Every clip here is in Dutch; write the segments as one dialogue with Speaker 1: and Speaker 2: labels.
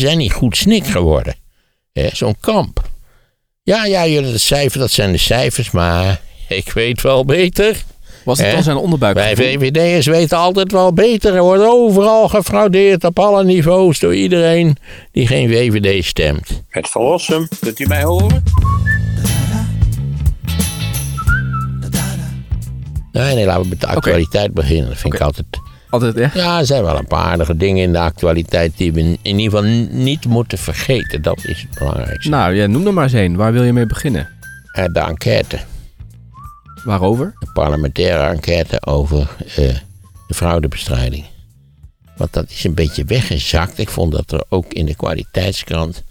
Speaker 1: zijn niet goed snik geworden. Hè, Zo'n kamp. Ja, ja, jullie, de cijfers, dat zijn de cijfers, maar ik weet wel beter.
Speaker 2: Was het dan zijn onderbuik?
Speaker 1: Wij VVD'ers weten altijd wel beter. Er wordt overal gefraudeerd op alle niveaus door iedereen die geen VVD stemt.
Speaker 3: Het verlossen, kunt u mij horen?
Speaker 1: Nee, nee, laten we met de actualiteit beginnen. Dat vind ik altijd...
Speaker 2: Altijd echt?
Speaker 1: Ja, er zijn wel een paar aardige dingen in de actualiteit die we in ieder geval niet moeten vergeten. Dat is het belangrijkste.
Speaker 2: Nou, ja, noem er maar eens één. Waar wil je mee beginnen?
Speaker 1: Eh, De enquête,
Speaker 2: Waarover?
Speaker 1: de parlementaire enquête over eh, de fraudebestrijding. Want dat is een beetje weggezakt. Ik vond dat er ook in de kwaliteitskrant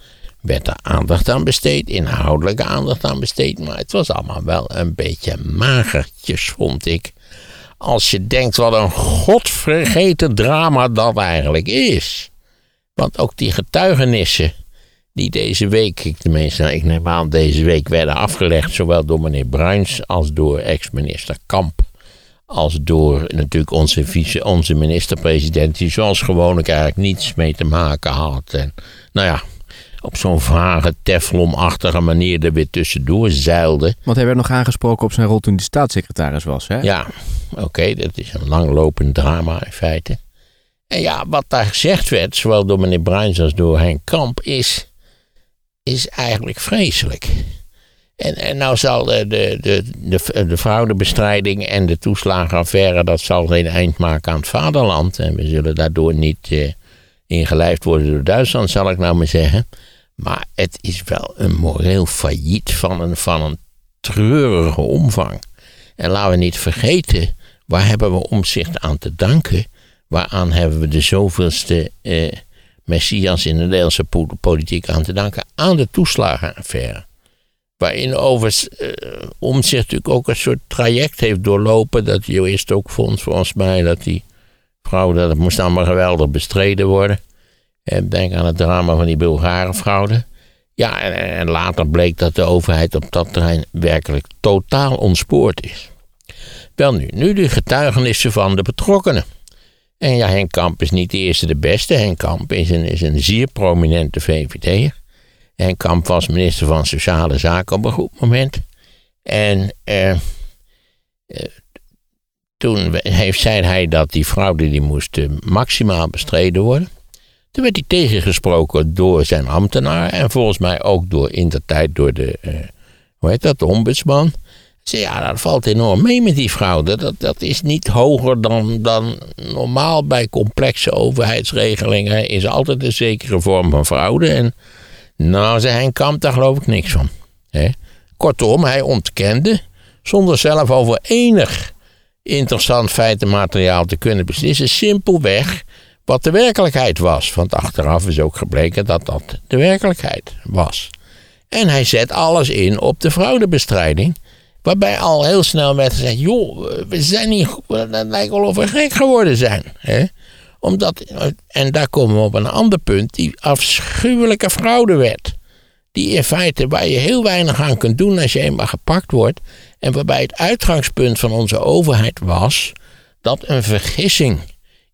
Speaker 1: werd er aandacht aan besteed, inhoudelijke aandacht aan besteed. Maar het was allemaal wel een beetje magertjes, vond ik. Als je denkt wat een godvergeten drama dat eigenlijk is. Want ook die getuigenissen die deze week, ik, tenminste, ik neem aan deze week, werden afgelegd, zowel door meneer Bruins als door ex-minister Kamp. Als door natuurlijk onze, vice, onze minister-president, die zoals gewoonlijk eigenlijk niets mee te maken had. En nou ja, op zo'n vage, teflonachtige manier er weer tussendoor zeilde.
Speaker 2: Want hij werd nog aangesproken op zijn rol toen hij staatssecretaris was, hè?
Speaker 1: Ja, oké, dat is een langlopend drama in feite. En ja, wat daar gezegd werd, zowel door meneer Bruins als door Henk Kamp, is, is eigenlijk vreselijk. En, en nou zal de, de, de, de, de fraudebestrijding en de toeslagenaffaire, dat zal geen eind maken aan het vaderland. En we zullen daardoor niet eh, ingelijfd worden door Duitsland, zal ik nou maar zeggen. Maar het is wel een moreel failliet van een, van een treurige omvang. En laten we niet vergeten, waar hebben we omzicht aan te danken? Waaraan hebben we de zoveelste eh, messias in de Nederlandse po- politiek aan te danken? Aan de toeslagenaffaire. Waarin overigens eh, omzicht natuurlijk ook een soort traject heeft doorlopen. Dat hij eerst ook vond, volgens mij, dat die fraude, dat moest allemaal geweldig bestreden worden. En denk aan het drama van die Bulgare fraude. Ja, en, later bleek dat de overheid op dat terrein werkelijk totaal ontspoord is. Wel nu, nu de getuigenissen van de betrokkenen. En ja, Henk Kamp is niet de eerste de beste. Henk Kamp is een, is een zeer prominente VVD'er. Henk Kamp was minister van Sociale Zaken op een goed moment. En eh, eh, toen heeft, zei hij dat die fraude die moest eh, maximaal bestreden worden. Toen werd hij tegengesproken door zijn ambtenaar en volgens mij ook door in de tijd door de, eh, hoe heet dat, de ombudsman. Zei, ja, dat valt enorm mee met die fraude. Dat, dat is niet hoger dan, dan normaal bij complexe overheidsregelingen. Is altijd een zekere vorm van fraude. En nou, zei Henk Kamp, daar geloof ik niks van. Hè? Kortom, hij ontkende, zonder zelf over enig interessant feitenmateriaal te kunnen beslissen, simpelweg wat de werkelijkheid was. Want achteraf is ook gebleken dat dat de werkelijkheid was. En hij zet alles in op de fraudebestrijding. Waarbij al heel snel werd gezegd: joh, we zijn niet. Het lijkt wel of we gek geworden zijn. Hè? Omdat, en daar komen we op een ander punt: die afschuwelijke fraudewet. Die in feite waar je heel weinig aan kunt doen als je eenmaal gepakt wordt. En waarbij het uitgangspunt van onze overheid was dat een vergissing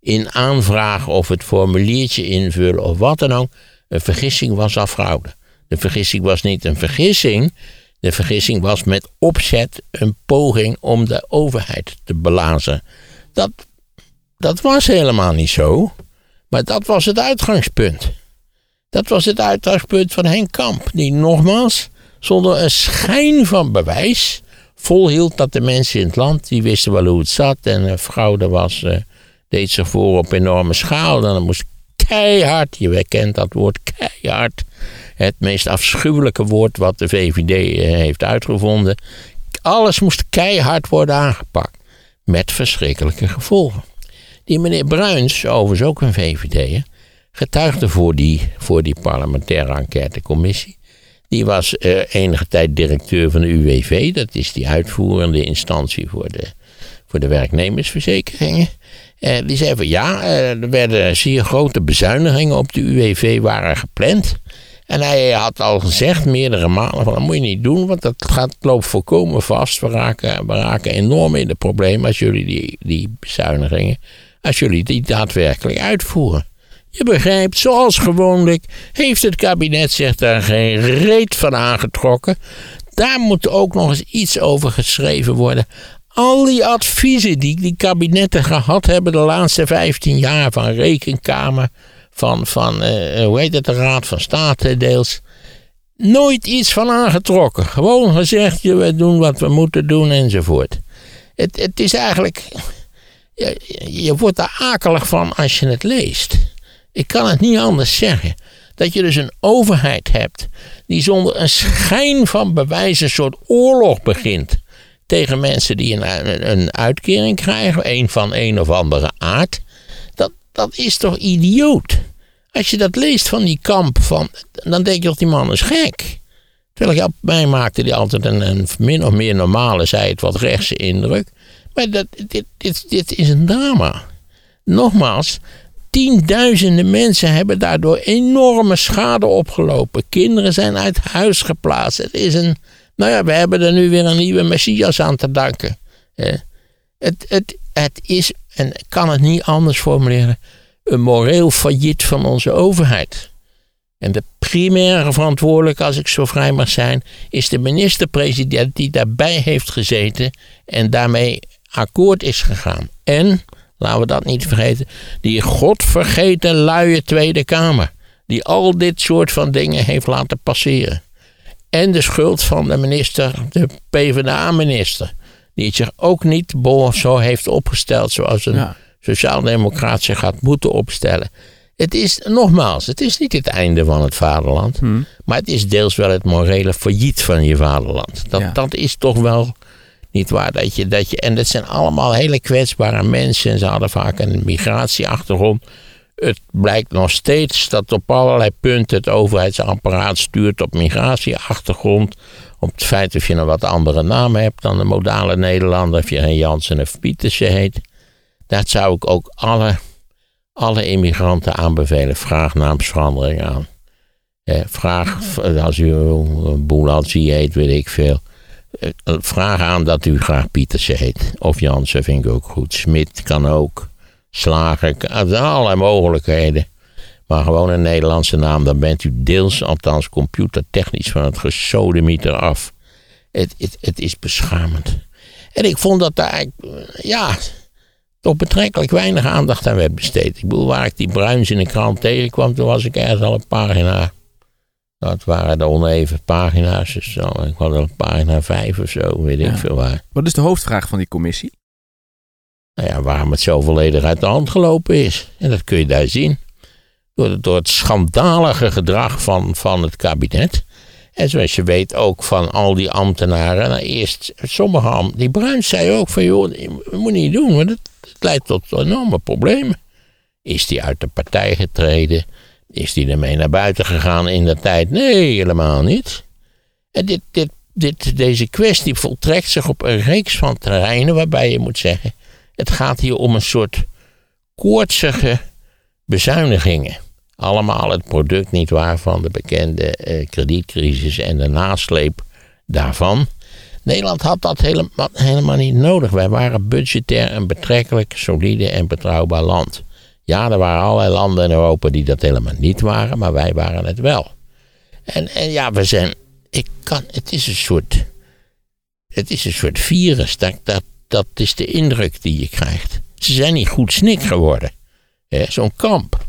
Speaker 1: in aanvragen of het formuliertje invullen of wat dan ook, een vergissing was fraude. De vergissing was niet een vergissing. De vergissing was met opzet een poging om de overheid te belazen. Dat, dat was helemaal niet zo. Maar dat was het uitgangspunt. Dat was het uitgangspunt van Henk Kamp. Die nogmaals, zonder een schijn van bewijs, volhield dat de mensen in het land, die wisten wel hoe het zat. En fraude was, eh, deed zich voor op enorme schaal. Dan moest keihard, je kent dat woord keihard. Het meest afschuwelijke woord wat de VVD eh, heeft uitgevonden. Alles moest keihard worden aangepakt. Met verschrikkelijke gevolgen. Die meneer Bruins, overigens ook een VVD'er, getuigde voor die, voor die parlementaire enquêtecommissie. Die was eh, enige tijd directeur van de UWV, dat is die uitvoerende instantie voor de, voor de werknemersverzekeringen. Eh, die zei van ja, eh, er werden zeer grote bezuinigingen op de UWV waren gepland. En hij had al gezegd meerdere malen van dat moet je niet doen, want dat gaat, loopt volkomen vast. We raken, we raken enorm in de problemen als jullie die, die bezuinigingen, als jullie die daadwerkelijk uitvoeren. Je begrijpt, zoals gewoonlijk heeft het kabinet zich daar geen reet van aangetrokken. Daar moet ook nog eens iets over geschreven worden. Al die adviezen die die kabinetten gehad hebben de laatste 15 jaar van rekenkamer, van, van uh, hoe heet het, de Raad van State deels. Nooit iets van aangetrokken. Gewoon gezegd, we doen wat we moeten doen enzovoort. Het, het is eigenlijk, je, je wordt er akelig van als je het leest. Ik kan het niet anders zeggen. Dat je dus een overheid hebt die zonder een schijn van bewijs een soort oorlog begint tegen mensen die een, een, uitkering krijgen, een van een of andere aard. Dat, dat is toch idioot? Als je dat leest van die kamp, van, dan denk je dat die man is gek. Terwijl op mij maakte die altijd een, een min of meer normale, zei het wat rechtse indruk. Maar dat, dit, dit, dit is een drama. Nogmaals, tienduizenden mensen hebben daardoor enorme schade opgelopen. Kinderen zijn uit huis geplaatst. Het is een, nou ja, we hebben er nu weer een nieuwe Messias aan te danken. Het, het, het is, en ik kan het niet anders formuleren, een moreel failliet van onze overheid. En de primaire verantwoordelijke, als ik zo vrij mag zijn, is de minister-president die daarbij heeft gezeten en daarmee akkoord is gegaan. En, laten we dat niet vergeten, die godvergeten luie Tweede Kamer, die al dit soort van dingen heeft laten passeren. En de schuld van de minister, de PvdA-minister, die zich ook niet zo heeft opgesteld zoals een ja. sociaaldemocraat zich had moeten opstellen. Het is, nogmaals, het is niet het einde van het vaderland. Hmm. Maar het is deels wel het morele failliet van je vaderland. Dat, dat is toch wel niet waar. Dat je, dat je, en dat zijn allemaal hele kwetsbare mensen. En ze hadden vaak een migratieachtergrond. Het blijkt nog steeds dat op allerlei punten het overheidsapparaat stuurt op migratieachtergrond. Op het feit of je een wat andere naam hebt dan de modale Nederlander. Of je een Jansen of Pietersen heet. Dat zou ik ook alle alle immigranten aanbevelen. Vraag naamsverandering aan. Eh, vraag, als u een heet, weet ik veel. Eh, vraag aan dat u graag Pietersen heet. Of Jansen vind ik ook goed. Smit kan ook. Slager, er allerlei mogelijkheden. Maar gewoon een Nederlandse naam, dan bent u deels, althans computertechnisch, van het gesodemieter af. Het, het, het is beschamend. En ik vond dat daar, ja, toch betrekkelijk weinig aandacht aan werd besteed. Ik bedoel, waar ik die Bruins in de krant tegenkwam, toen was ik ergens al een pagina. Dat waren de oneven pagina's. Dus zo. Ik had al een pagina vijf of zo, weet ik veel waar.
Speaker 2: Wat is de hoofdvraag van die commissie?
Speaker 1: Nou ja, waarom het zo volledig uit de hand gelopen is. En dat kun je daar zien. Door, door het schandalige gedrag van, van het kabinet. En zoals je weet ook van al die ambtenaren. Nou, eerst sommige. Die Bruins zei ook van joh, dat moet niet doen. Want het, het leidt tot enorme problemen. Is die uit de partij getreden? Is die ermee naar buiten gegaan in de tijd? Nee, helemaal niet. En dit, dit, dit, deze kwestie voltrekt zich op een reeks van terreinen waarbij je moet zeggen: het gaat hier om een soort koortsige bezuinigingen. Allemaal het product niet waar van de bekende eh, kredietcrisis en de nasleep daarvan. Nederland had dat helemaal, helemaal niet nodig. Wij waren budgetair een betrekkelijk solide en betrouwbaar land. Ja, er waren allerlei landen in Europa die dat helemaal niet waren, maar wij waren het wel. En, en ja, we zijn. Ik kan, het is een soort. Het is een soort virus. Dat, dat, dat is de indruk die je krijgt. Ze zijn niet goed snik geworden. Zo'n kamp.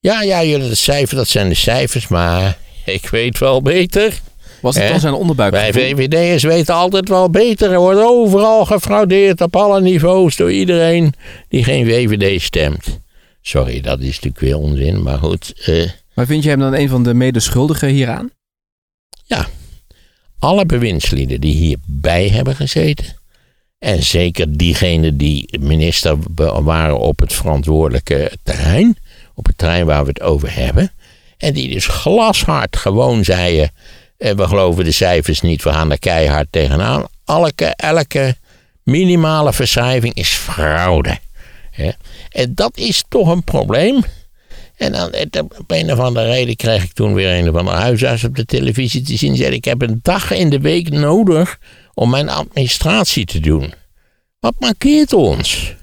Speaker 1: Ja, ja, jullie de cijfers, dat zijn de cijfers, maar ik weet wel beter.
Speaker 2: Was het dan zijn onderbuik?
Speaker 1: Wij VVD'ers weten altijd wel beter. Er wordt overal gefraudeerd op alle niveaus door iedereen die geen VVD stemt. Sorry, dat is natuurlijk weer onzin, maar goed. Uh,
Speaker 2: maar vind je hem dan een van de medeschuldigen hieraan?
Speaker 1: Ja, alle bewindslieden die hierbij hebben gezeten. En zeker diegenen die minister waren op het verantwoordelijke terrein. Op het terrein waar we het over hebben. En die dus glashard gewoon zeiden en we geloven de cijfers niet, we gaan er keihard tegenaan. Elke, elke minimale verschrijving is fraude. En dat is toch een probleem. En dan, op een of andere reden kreeg ik toen weer een of andere huisarts op de televisie te zien. Zei ik heb een dag in de week nodig om mijn administratie te doen. Wat markeert ons?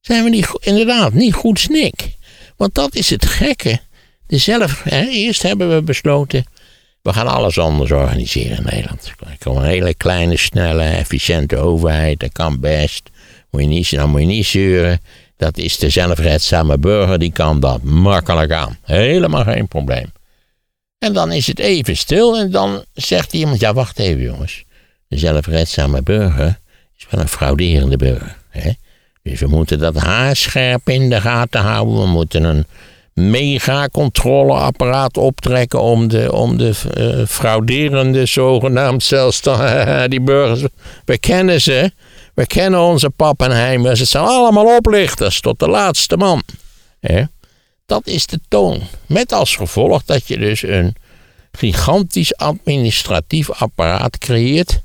Speaker 1: Zijn we niet, inderdaad niet goed snik? Want dat is het gekke. Zelf, hè, eerst hebben we besloten, we gaan alles anders organiseren in Nederland. Er komt een hele kleine, snelle, efficiënte overheid, dat kan best. Moet je niet, dan moet je niet zeuren. Dat is de zelfredzame burger, die kan dat makkelijk aan. Helemaal geen probleem. En dan is het even stil en dan zegt iemand, ja wacht even jongens. De zelfredzame burger is wel een frauderende burger. Hè? Dus we moeten dat haarscherp in de gaten houden. We moeten een mega controleapparaat optrekken om de, om de uh, frauderende zogenaamd zelfstandig, die burgers, we kennen ze, we kennen onze pappenheimers, het zijn allemaal oplichters tot de laatste man. Hè? Dat is de toon. Met als gevolg dat je dus een gigantisch administratief apparaat creëert,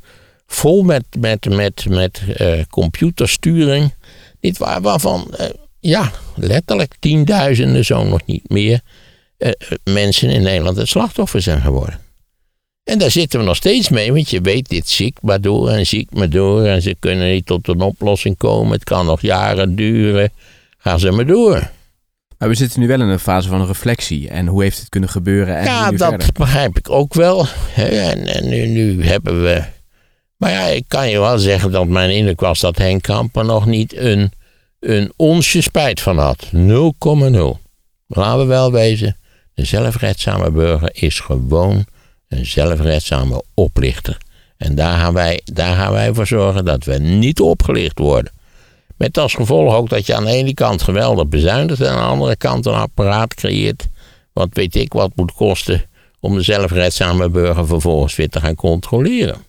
Speaker 1: vol met, met, met, met uh, computersturing, niet waar, waarvan uh, ja, letterlijk tienduizenden, zo nog niet meer, uh, mensen in Nederland het slachtoffer zijn geworden. En daar zitten we nog steeds mee, want je weet, dit ziek maar door en ziek maar door. En ze kunnen niet tot een oplossing komen. Het kan nog jaren duren. Ga ze maar door.
Speaker 2: Maar we zitten nu wel in een fase van reflectie. En hoe heeft het kunnen gebeuren? En
Speaker 1: ja, dat
Speaker 2: verder?
Speaker 1: begrijp ik ook wel. En, en nu, nu, hebben we. Maar ja, ik kan je wel zeggen dat mijn indruk was dat Henk Kamper nog niet een, een onsje spijt van had. 0,0. Laten we wel wezen. De zelfredzame burger is gewoon een zelfredzame oplichter. En daar gaan, wij, daar gaan wij voor zorgen dat we niet opgelicht worden. Met als gevolg ook dat je aan de ene kant geweldig bezuinigt en aan de andere kant een apparaat creëert. Wat weet ik wat moet kosten om de zelfredzame burger vervolgens weer te gaan controleren.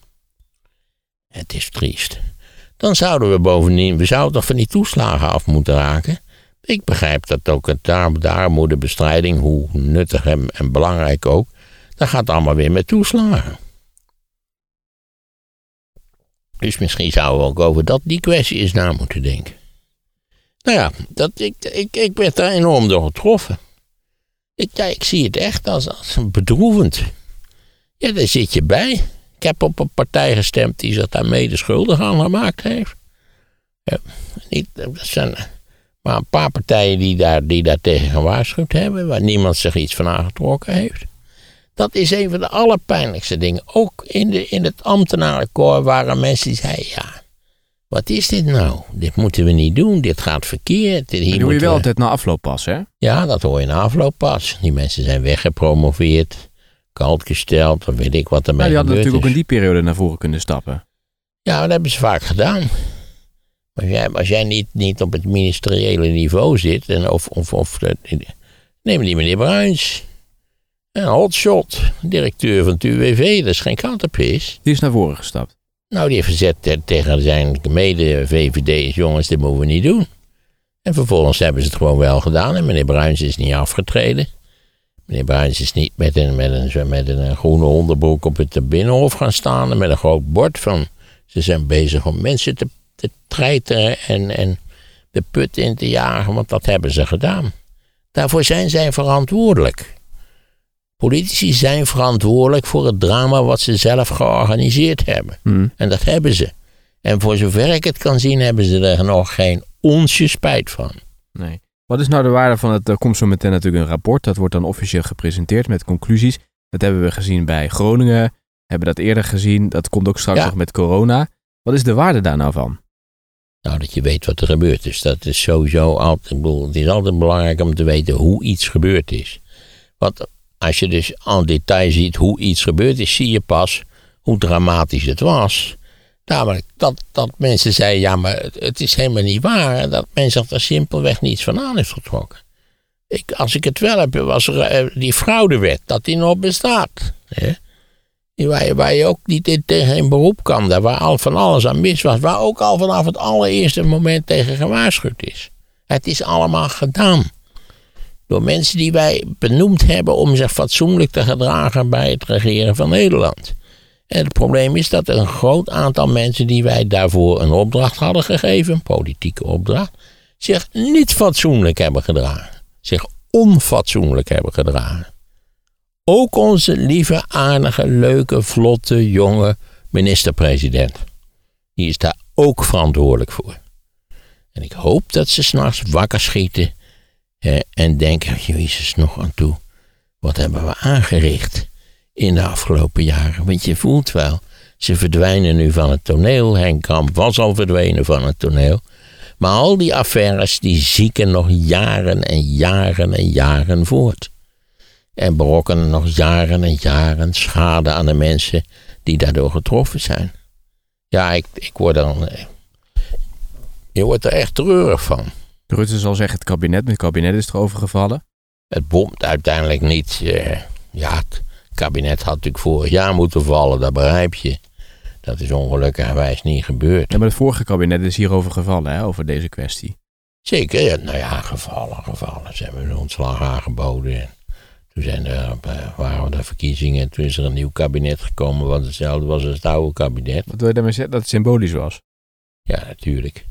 Speaker 1: Het is triest. Dan zouden we bovendien, we zouden toch van die toeslagen af moeten raken. Ik begrijp dat ook het de armoedebestrijding, hoe nuttig en belangrijk ook, dat gaat allemaal weer met toeslagen. Dus misschien zouden we ook over dat, die kwestie eens na moeten denken. Nou ja, dat, ik, ik, ik werd daar enorm door getroffen. Ik, ja, ik zie het echt als, als bedroevend. Ja, daar zit je bij. Ik heb op een partij gestemd die zich daar mede schuldig aan gemaakt heeft. Ja, niet, dat zijn maar een paar partijen die daar, die daar tegen gewaarschuwd hebben, waar niemand zich iets van aangetrokken heeft. Dat is een van de allerpijnlijkste dingen. Ook in, de, in het ambtenarenkoor waren mensen die zeiden: ja, wat is dit nou? Dit moeten we niet doen, dit gaat verkeerd. Hier
Speaker 2: dat doe je wel we... altijd na afloop pas, hè?
Speaker 1: Ja, dat hoor je na afloop pas. Die mensen zijn weggepromoveerd, koud gesteld, of weet ik wat ermee
Speaker 2: ja, die hadden natuurlijk
Speaker 1: is.
Speaker 2: ook in die periode naar voren kunnen stappen.
Speaker 1: Ja, dat hebben ze vaak gedaan. Als jij, als jij niet, niet op het ministeriële niveau zit, en of, of, of neem die meneer Bruins. Een hotshot, directeur van het UWV, dat is geen kattenpis.
Speaker 2: Die is naar voren gestapt.
Speaker 1: Nou, die heeft gezet tegen zijn mede-VVD's, jongens, dit moeten we niet doen. En vervolgens hebben ze het gewoon wel gedaan en meneer Bruins is niet afgetreden. Meneer Bruins is niet met een, met een, met een groene onderbroek op het binnenhof gaan staan en met een groot bord van... Ze zijn bezig om mensen te, te treiteren en, en de put in te jagen, want dat hebben ze gedaan. Daarvoor zijn zij verantwoordelijk. Politici zijn verantwoordelijk voor het drama wat ze zelf georganiseerd hebben.
Speaker 2: Hmm.
Speaker 1: En dat hebben ze. En voor zover ik het kan zien, hebben ze er nog geen onsje spijt van.
Speaker 2: Nee. Wat is nou de waarde van het? Er komt zo meteen natuurlijk een rapport. Dat wordt dan officieel gepresenteerd met conclusies. Dat hebben we gezien bij Groningen. Hebben dat eerder gezien. Dat komt ook straks nog met corona. Wat is de waarde daar nou van?
Speaker 1: Nou, dat je weet wat er gebeurd is. Dat is sowieso altijd. Ik bedoel, het is altijd belangrijk om te weten hoe iets gebeurd is. Want als je dus aan detail ziet hoe iets gebeurd is, zie je pas hoe dramatisch het was. Namelijk dat, dat mensen zeiden, ja, maar het is helemaal niet waar. Dat men zich er simpelweg niets van aan heeft getrokken. Ik, als ik het wel heb, was er eh, die fraudewet, dat die nog bestaat. Hè? Waar, je, ook niet tegen een beroep kan, daar waar al van alles aan mis was. Waar ook al vanaf het allereerste moment tegen gewaarschuwd is. Het is allemaal gedaan. Door mensen die wij benoemd hebben om zich fatsoenlijk te gedragen bij het regeren van Nederland. En het probleem is dat een groot aantal mensen die wij daarvoor een opdracht hadden gegeven, politieke opdracht, zich niet fatsoenlijk hebben gedragen. Zich onfatsoenlijk hebben gedragen. Ook onze lieve, aardige, leuke, vlotte, jonge minister-president. Die is daar ook verantwoordelijk voor. En ik hoop dat ze s'nachts wakker schieten Hè, en denken, Jezus, nog aan toe. Wat hebben we aangericht in de afgelopen jaren? Want je voelt wel, ze verdwijnen nu van het toneel. Henk Kamp was al verdwenen van het toneel. Maar al die affaires die zieken nog jaren en jaren en jaren voort. En berokkenen nog jaren en jaren schade aan de mensen die daardoor getroffen zijn. Ja, ik, ik word dan. eh, Je wordt er echt treurig van.
Speaker 2: Rutte zal zeggen het kabinet, met het kabinet is erover gevallen.
Speaker 1: Het bomt uiteindelijk niet. eh, ja, het kabinet had natuurlijk vorig jaar moeten vallen, dat begrijp je. Dat is ongelukkigerwijs niet gebeurd.
Speaker 2: Ja, maar het vorige kabinet is hierover gevallen, hè, over deze kwestie.
Speaker 1: Zeker, ja, nou ja, gevallen, gevallen. Ze hebben hun ontslag aangeboden. En toen zijn er, eh, waren er verkiezingen. Toen is er een nieuw kabinet gekomen, wat hetzelfde was als het oude kabinet.
Speaker 2: Wat wil je daarmee zeggen? Dat het symbolisch was.
Speaker 1: Ja, natuurlijk.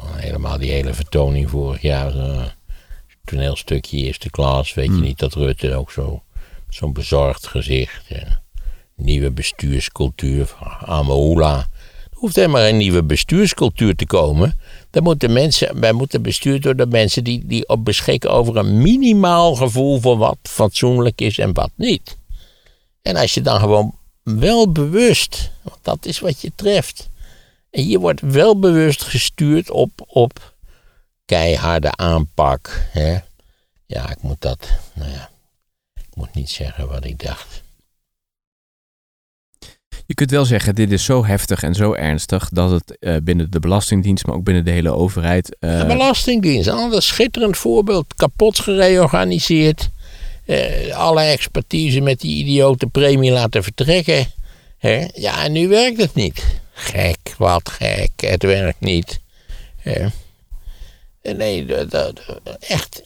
Speaker 1: Helemaal die hele vertoning vorig jaar. Zo'n toneelstukje eerste klas. Weet je
Speaker 2: Hmm.
Speaker 1: niet dat Rutte ook zo, zo'n bezorgd gezicht. Nieuwe bestuurscultuur van Amoula. Er hoeft helemaal geen nieuwe bestuurscultuur te komen. Daar moeten mensen, wij moeten bestuurd worden door mensen die, die op beschikken over een minimaal gevoel voor wat fatsoenlijk is en wat niet. En als je dan gewoon wel bewust, want dat is wat je treft. En je wordt wel bewust gestuurd op, op keiharde aanpak. Hè? Ja, ik moet dat, nou ja, ik moet niet zeggen wat ik dacht.
Speaker 2: Je kunt wel zeggen, dit is zo heftig en zo ernstig dat het eh, binnen de Belastingdienst, maar ook binnen de hele overheid. eh,
Speaker 1: De Belastingdienst, een ander schitterend voorbeeld. Kapot gereorganiseerd. Eh, alle expertise met die idiote premie laten vertrekken. Hè? Ja, en nu werkt het niet. Gek, wat gek. Het werkt niet. Nee, dat- echt.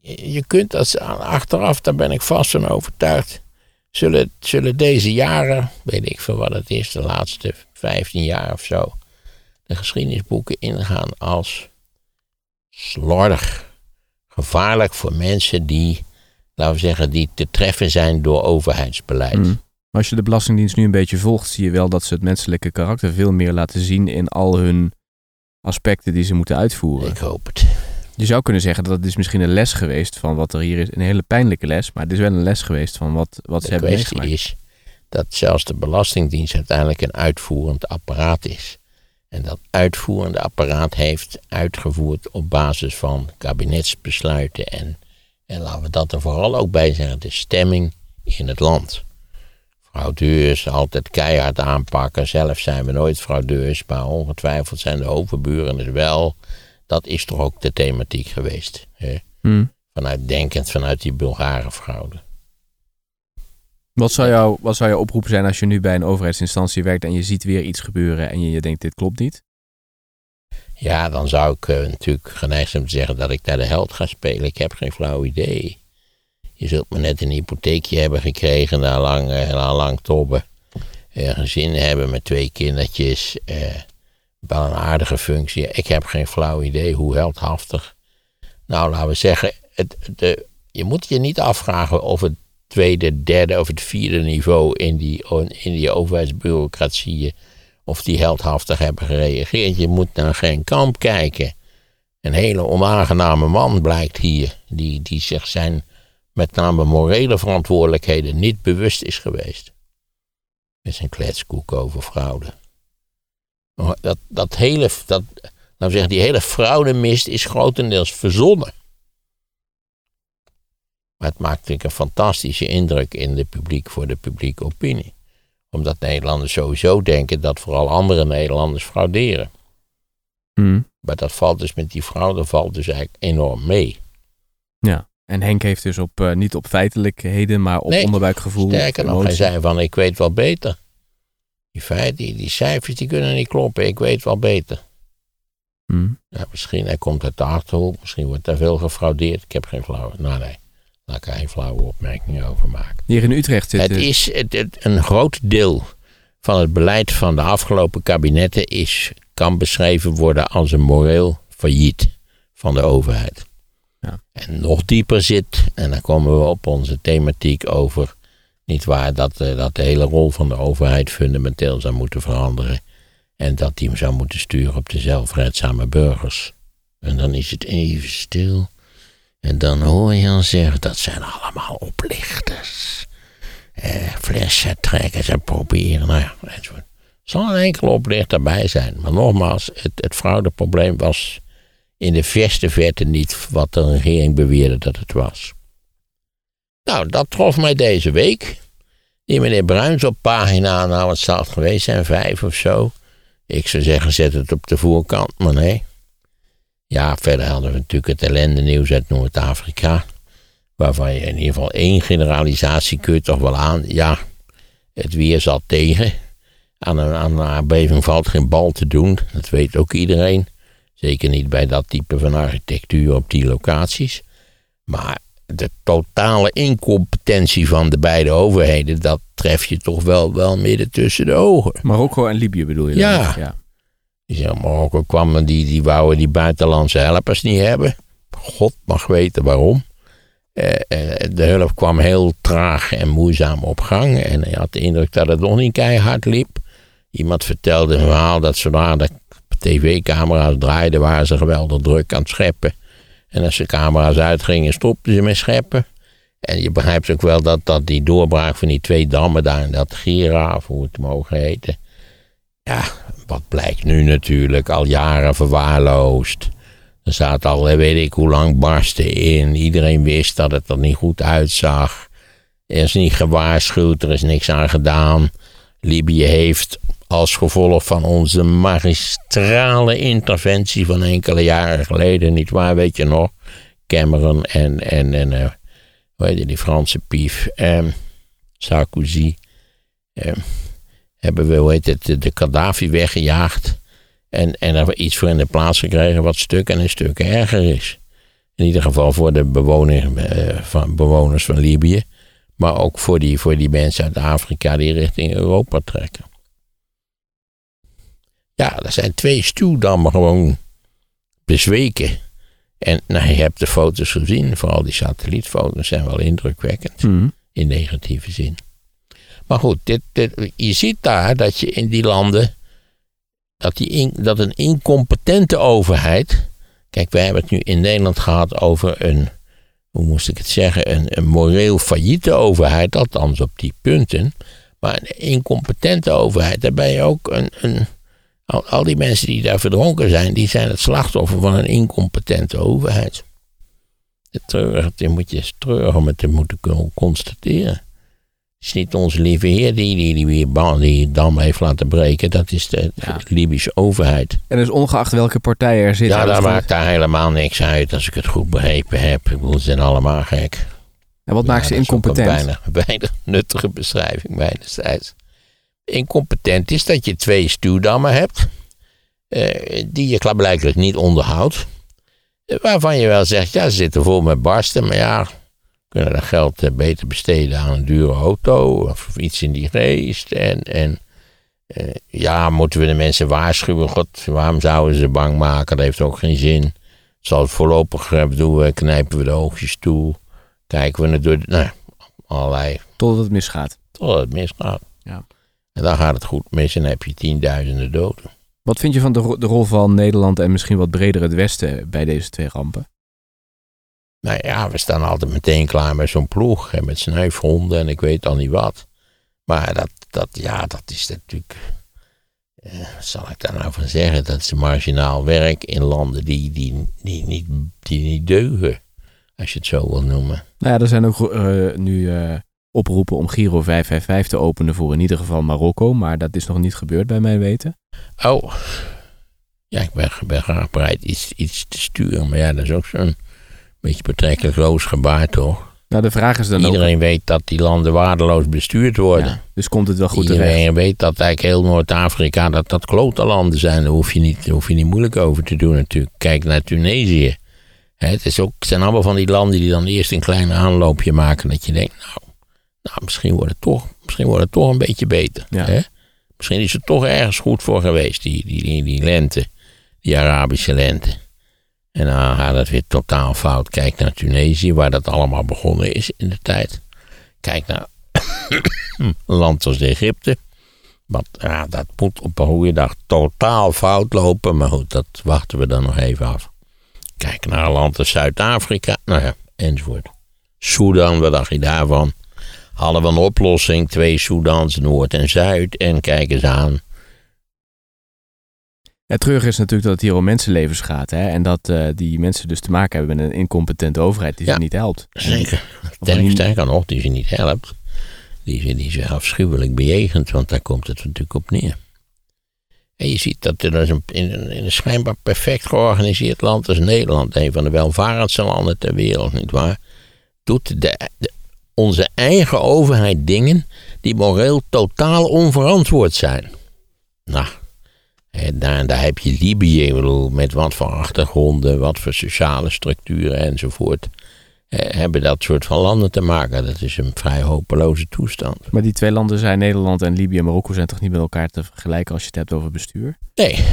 Speaker 1: Je je kunt dat achteraf, daar ben ik vast van overtuigd. Zullen, zullen deze jaren, weet ik veel wat het is, de laatste 15 jaar of zo, de geschiedenisboeken ingaan als slordig. Gevaarlijk voor mensen die, laten we zeggen, die te treffen zijn door overheidsbeleid.
Speaker 2: mm. Maar als je de Belastingdienst nu een beetje volgt, zie je wel dat ze het menselijke karakter veel meer laten zien in al hun aspecten die ze moeten uitvoeren.
Speaker 1: Ik hoop het.
Speaker 2: Je zou kunnen zeggen dat het is misschien een les geweest van wat er hier is. Een hele pijnlijke les, maar het is wel een les geweest van wat, wat ze
Speaker 1: De
Speaker 2: hebben
Speaker 1: kwestie
Speaker 2: meegemaakt.
Speaker 1: is dat zelfs de Belastingdienst uiteindelijk een uitvoerend apparaat is. En dat uitvoerende apparaat heeft uitgevoerd op basis van kabinetsbesluiten en, en laten we dat er vooral ook bij zeggen, de stemming in het land. Fraudeurs altijd keihard aanpakken. Zelf zijn we nooit fraudeurs, maar ongetwijfeld zijn de overburen het wel. Dat is toch ook de thematiek geweest. Hè?
Speaker 2: Mm.
Speaker 1: Vanuit denkend vanuit die Bulgare fraude.
Speaker 2: Wat, zou jouw, wat zou jouw oproep zijn als je nu bij een overheidsinstantie werkt en je ziet weer iets gebeuren en je, je denkt dit klopt niet?
Speaker 1: Ja, dan zou ik eh, natuurlijk geneigd zijn om te zeggen dat ik daar de held ga spelen. Ik heb geen flauw idee. Je zult me net een hypotheekje hebben gekregen na lang, eh, na lang tobben. Een gezin hebben met twee kindertjes. eh, wel een aardige functie. Ik heb geen flauw idee hoe heldhaftig. Nou, laten we zeggen, het, de, je moet je niet afvragen of het tweede, derde of het vierde niveau in die, in die overheidsbureaucratieën of die heldhaftig hebben gereageerd. Je moet naar geen kamp kijken. Een hele onaangename man blijkt hier, die, die zich zijn met name morele verantwoordelijkheden niet bewust is geweest. Met zijn kletskoek over fraude. Dat, dat hele, dat, we zeggen, die hele fraudemist is grotendeels verzonnen. Maar het maakt natuurlijk een fantastische indruk in de publiek voor de publieke opinie omdat Nederlanders sowieso denken dat vooral andere Nederlanders frauderen.
Speaker 2: Mm.
Speaker 1: Maar dat valt dus met die fraude valt dus eigenlijk enorm mee.
Speaker 2: Ja. En Henk heeft dus op, eh, niet op feitelijkheden, maar op
Speaker 1: Nee,
Speaker 2: onderbuikgevoel.
Speaker 1: Sterker nog, hij zei van ik weet wel beter. Die feiten, die, die cijfers die kunnen niet kloppen, ik weet wel beter.
Speaker 2: Mm.
Speaker 1: Ja, misschien, hij komt uit de Achterhoek, misschien wordt daar veel gefraudeerd. Ik heb geen flauwe, nou nee, laat ik er geen flauwe opmerkingen over maken.
Speaker 2: Hier in Utrecht zit
Speaker 1: Het is het, het- een groot deel van het beleid van de afgelopen kabinetten is, kan beschreven worden als een moreel failliet van de overheid.
Speaker 2: Ja.
Speaker 1: En nog dieper zit, en dan komen we op onze thematiek over, niet waar, dat, eh, dat de hele rol van de overheid fundamenteel zou moeten veranderen. En dat die hem zou moeten sturen op de zelfredzame burgers. En dan is het even stil. En dan hoor je dan zeggen, dat zijn allemaal oplichters. Eh, flessen trekken en proberen, nou ja, enzovoort. Er zal een enkele oplichter bij zijn. Maar nogmaals, het, het fraudeprobleem was in de verste verte niet wat de regering beweerde dat het was. Nou, dat trof mij deze week. Die meneer Bruins op pagina, nou wat zal het geweest zijn, vijf of zo. Ik zou zeggen, zet het op de voorkant, maar nee. Ja, verder hadden we natuurlijk het ellende nieuws uit Noord-Afrika. Waarvan je in ieder geval één generalisatie kunt toch wel aan. Ja, het weer zat tegen. Aan een, aan een aardbeving valt geen bal te doen. Dat weet ook iedereen. Zeker niet bij dat type van architectuur op die locaties. Maar de totale incompetentie van de beide overheden, dat tref je toch wel, wel midden tussen de ogen.
Speaker 2: Marokko en Libië bedoel je? dan?
Speaker 1: Ja.
Speaker 2: ja.
Speaker 1: Ja, Marokko kwam die, die wouden die buitenlandse helpers niet hebben. God mag weten waarom. Eh, de hulp kwam heel traag en moeizaam op gang. En je had de indruk dat het nog niet keihard liep. Iemand vertelde een verhaal dat zodra de tv-camera's draaiden, waren ze geweldig druk aan het scheppen. En als de camera's uitgingen, stopten ze met scheppen. En je begrijpt ook wel dat, dat die doorbraak van die twee dammen daar, in dat Gira, of hoe het mogen heten. Ja, wat blijkt nu natuurlijk, al jaren verwaarloosd. Er zaten al, weet ik hoe lang, barsten in. Iedereen wist dat het er niet goed uitzag. Er is niet gewaarschuwd, er is niks aan gedaan. Libië heeft als gevolg van onze magistrale interventie van enkele jaren geleden, niet waar, weet je nog? Cameron en, en, en uh, hoe heet die Franse pief, um, Sarkozy, um, hebben we, hoe heet het, de Gaddafi weggejaagd. En, en er iets voor in de plaats gekregen wat stuk en een stuk erger is. In ieder geval voor de uh, van, bewoners van Libië. Maar ook voor die, voor die mensen uit Afrika die richting Europa trekken. Ja, er zijn twee stuwdammen gewoon bezweken. En nou, je hebt de foto's gezien, vooral die satellietfoto's zijn wel indrukwekkend.
Speaker 2: Mhm.
Speaker 1: In negatieve zin. Maar goed, dit, dit, je ziet daar dat je in die landen. Dat, die in, dat een incompetente overheid. Kijk, wij hebben het nu in Nederland gehad over een. Hoe moest ik het zeggen? Een, een moreel failliete overheid, althans op die punten. Maar een incompetente overheid, daar ben je ook een. een al, al die mensen die daar verdronken zijn, die zijn het slachtoffer van een incompetente overheid. Treurig, dat moet je treurig om het te moeten kunnen constateren. Het is niet onze lieve heer die die, die, die, die dam heeft laten breken. Dat is de,
Speaker 2: Ja.
Speaker 1: de Libische overheid.
Speaker 2: En dus ongeacht welke partij er zit.
Speaker 1: Ja,
Speaker 2: het
Speaker 1: maakt daar helemaal niks uit als ik het goed begrepen heb. Ik bedoel, ze zijn allemaal gek.
Speaker 2: En wat maakt ze
Speaker 1: dat
Speaker 2: incompetent?
Speaker 1: Bijna, bijna nuttige beschrijving mijnerzijds. Incompetent is dat je twee stuwdammen hebt. eh, die je klaarblijkelijk niet onderhoudt. eh, waarvan je wel zegt, ja, ze zitten vol met barsten. Maar ja, kunnen dat geld eh, beter besteden aan een dure auto. Of iets in die geest. En, en ja, moeten we de mensen waarschuwen? God, waarom zouden ze bang maken? Dat heeft ook geen zin. Zal het voorlopig doen knijpen we de oogjes toe. Kijken we het door. Nou, allerlei
Speaker 2: Totdat het misgaat.
Speaker 1: Totdat het misgaat.
Speaker 2: Ja.
Speaker 1: En dan gaat het goed mis en heb je tienduizenden doden.
Speaker 2: Wat vind je van de, ro- de rol van Nederland en misschien wat breder het Westen bij deze twee rampen?
Speaker 1: Nou ja, we staan altijd meteen klaar met zo'n ploeg. En met snuifhonden en ik weet al niet wat. Maar dat, dat, ja, dat is natuurlijk... eh, wat zal ik daar nou van zeggen? Dat is marginaal werk in landen die, die, die, niet, die niet deugen. Als je het zo wil noemen.
Speaker 2: Nou ja, er zijn ook eh, nu eh, oproepen om Giro 555 te openen voor in ieder geval Marokko. Maar dat is nog niet gebeurd bij mijn weten.
Speaker 1: Oh, ja, ik ben, ben graag bereid iets, iets te sturen. Maar ja, dat is ook zo'n beetje betrekkelijk loos gebaar, toch?
Speaker 2: Nou, de vraag is dan
Speaker 1: Iedereen weet dat die landen waardeloos bestuurd worden.
Speaker 2: Ja, dus komt het wel goed terecht?
Speaker 1: Iedereen weet dat eigenlijk heel Noord-Afrika dat dat klote landen zijn. Daar hoef je, niet, hoef je niet moeilijk over te doen natuurlijk. Kijk naar Tunesië. Het, is ook, het zijn allemaal van die landen die dan eerst een klein aanloopje maken. Dat je denkt, nou, nou misschien, wordt het toch, misschien wordt het toch een beetje beter.
Speaker 2: Ja.
Speaker 1: Hè? Misschien is het toch ergens goed voor geweest, die, die, die, die lente. Die Arabische lente. En dan gaat het weer totaal fout. Kijk naar Tunesië, waar dat allemaal begonnen is in de tijd. Kijk naar een land als Egypte. Wat, ja, dat moet op een goede dag totaal fout lopen. Maar goed, dat wachten we dan nog even af. Kijk naar een land als Zuid-Afrika, nou ja, enzovoort. Sudan, wat dacht je daarvan? Hadden we een oplossing, twee Soedans, Noord en Zuid, en kijk eens aan.
Speaker 2: Het treurige is natuurlijk dat het hier om mensenlevens gaat. Hè? En dat uh, die mensen dus te maken hebben met een incompetente overheid die
Speaker 1: Ja,
Speaker 2: ze niet helpt.
Speaker 1: Zeker. Sterker nog, die ze niet helpt. Die ze, die ze afschuwelijk bejegent, want daar komt het natuurlijk op neer. En je ziet dat er dus in, een, in een schijnbaar perfect georganiseerd land als Nederland, een van de welvarendste landen ter wereld, nietwaar, doet de, de- onze eigen overheid dingen die moreel totaal onverantwoord zijn. Nou, daar, daar heb je Libië, ik bedoel, met wat voor achtergronden, wat voor sociale structuren enzovoort eh, hebben dat soort van landen te maken. Dat is een vrij hopeloze toestand.
Speaker 2: Maar die twee landen zijn Nederland en Libië en Marokko zijn toch niet met elkaar te vergelijken als je het hebt over bestuur?
Speaker 1: Nee.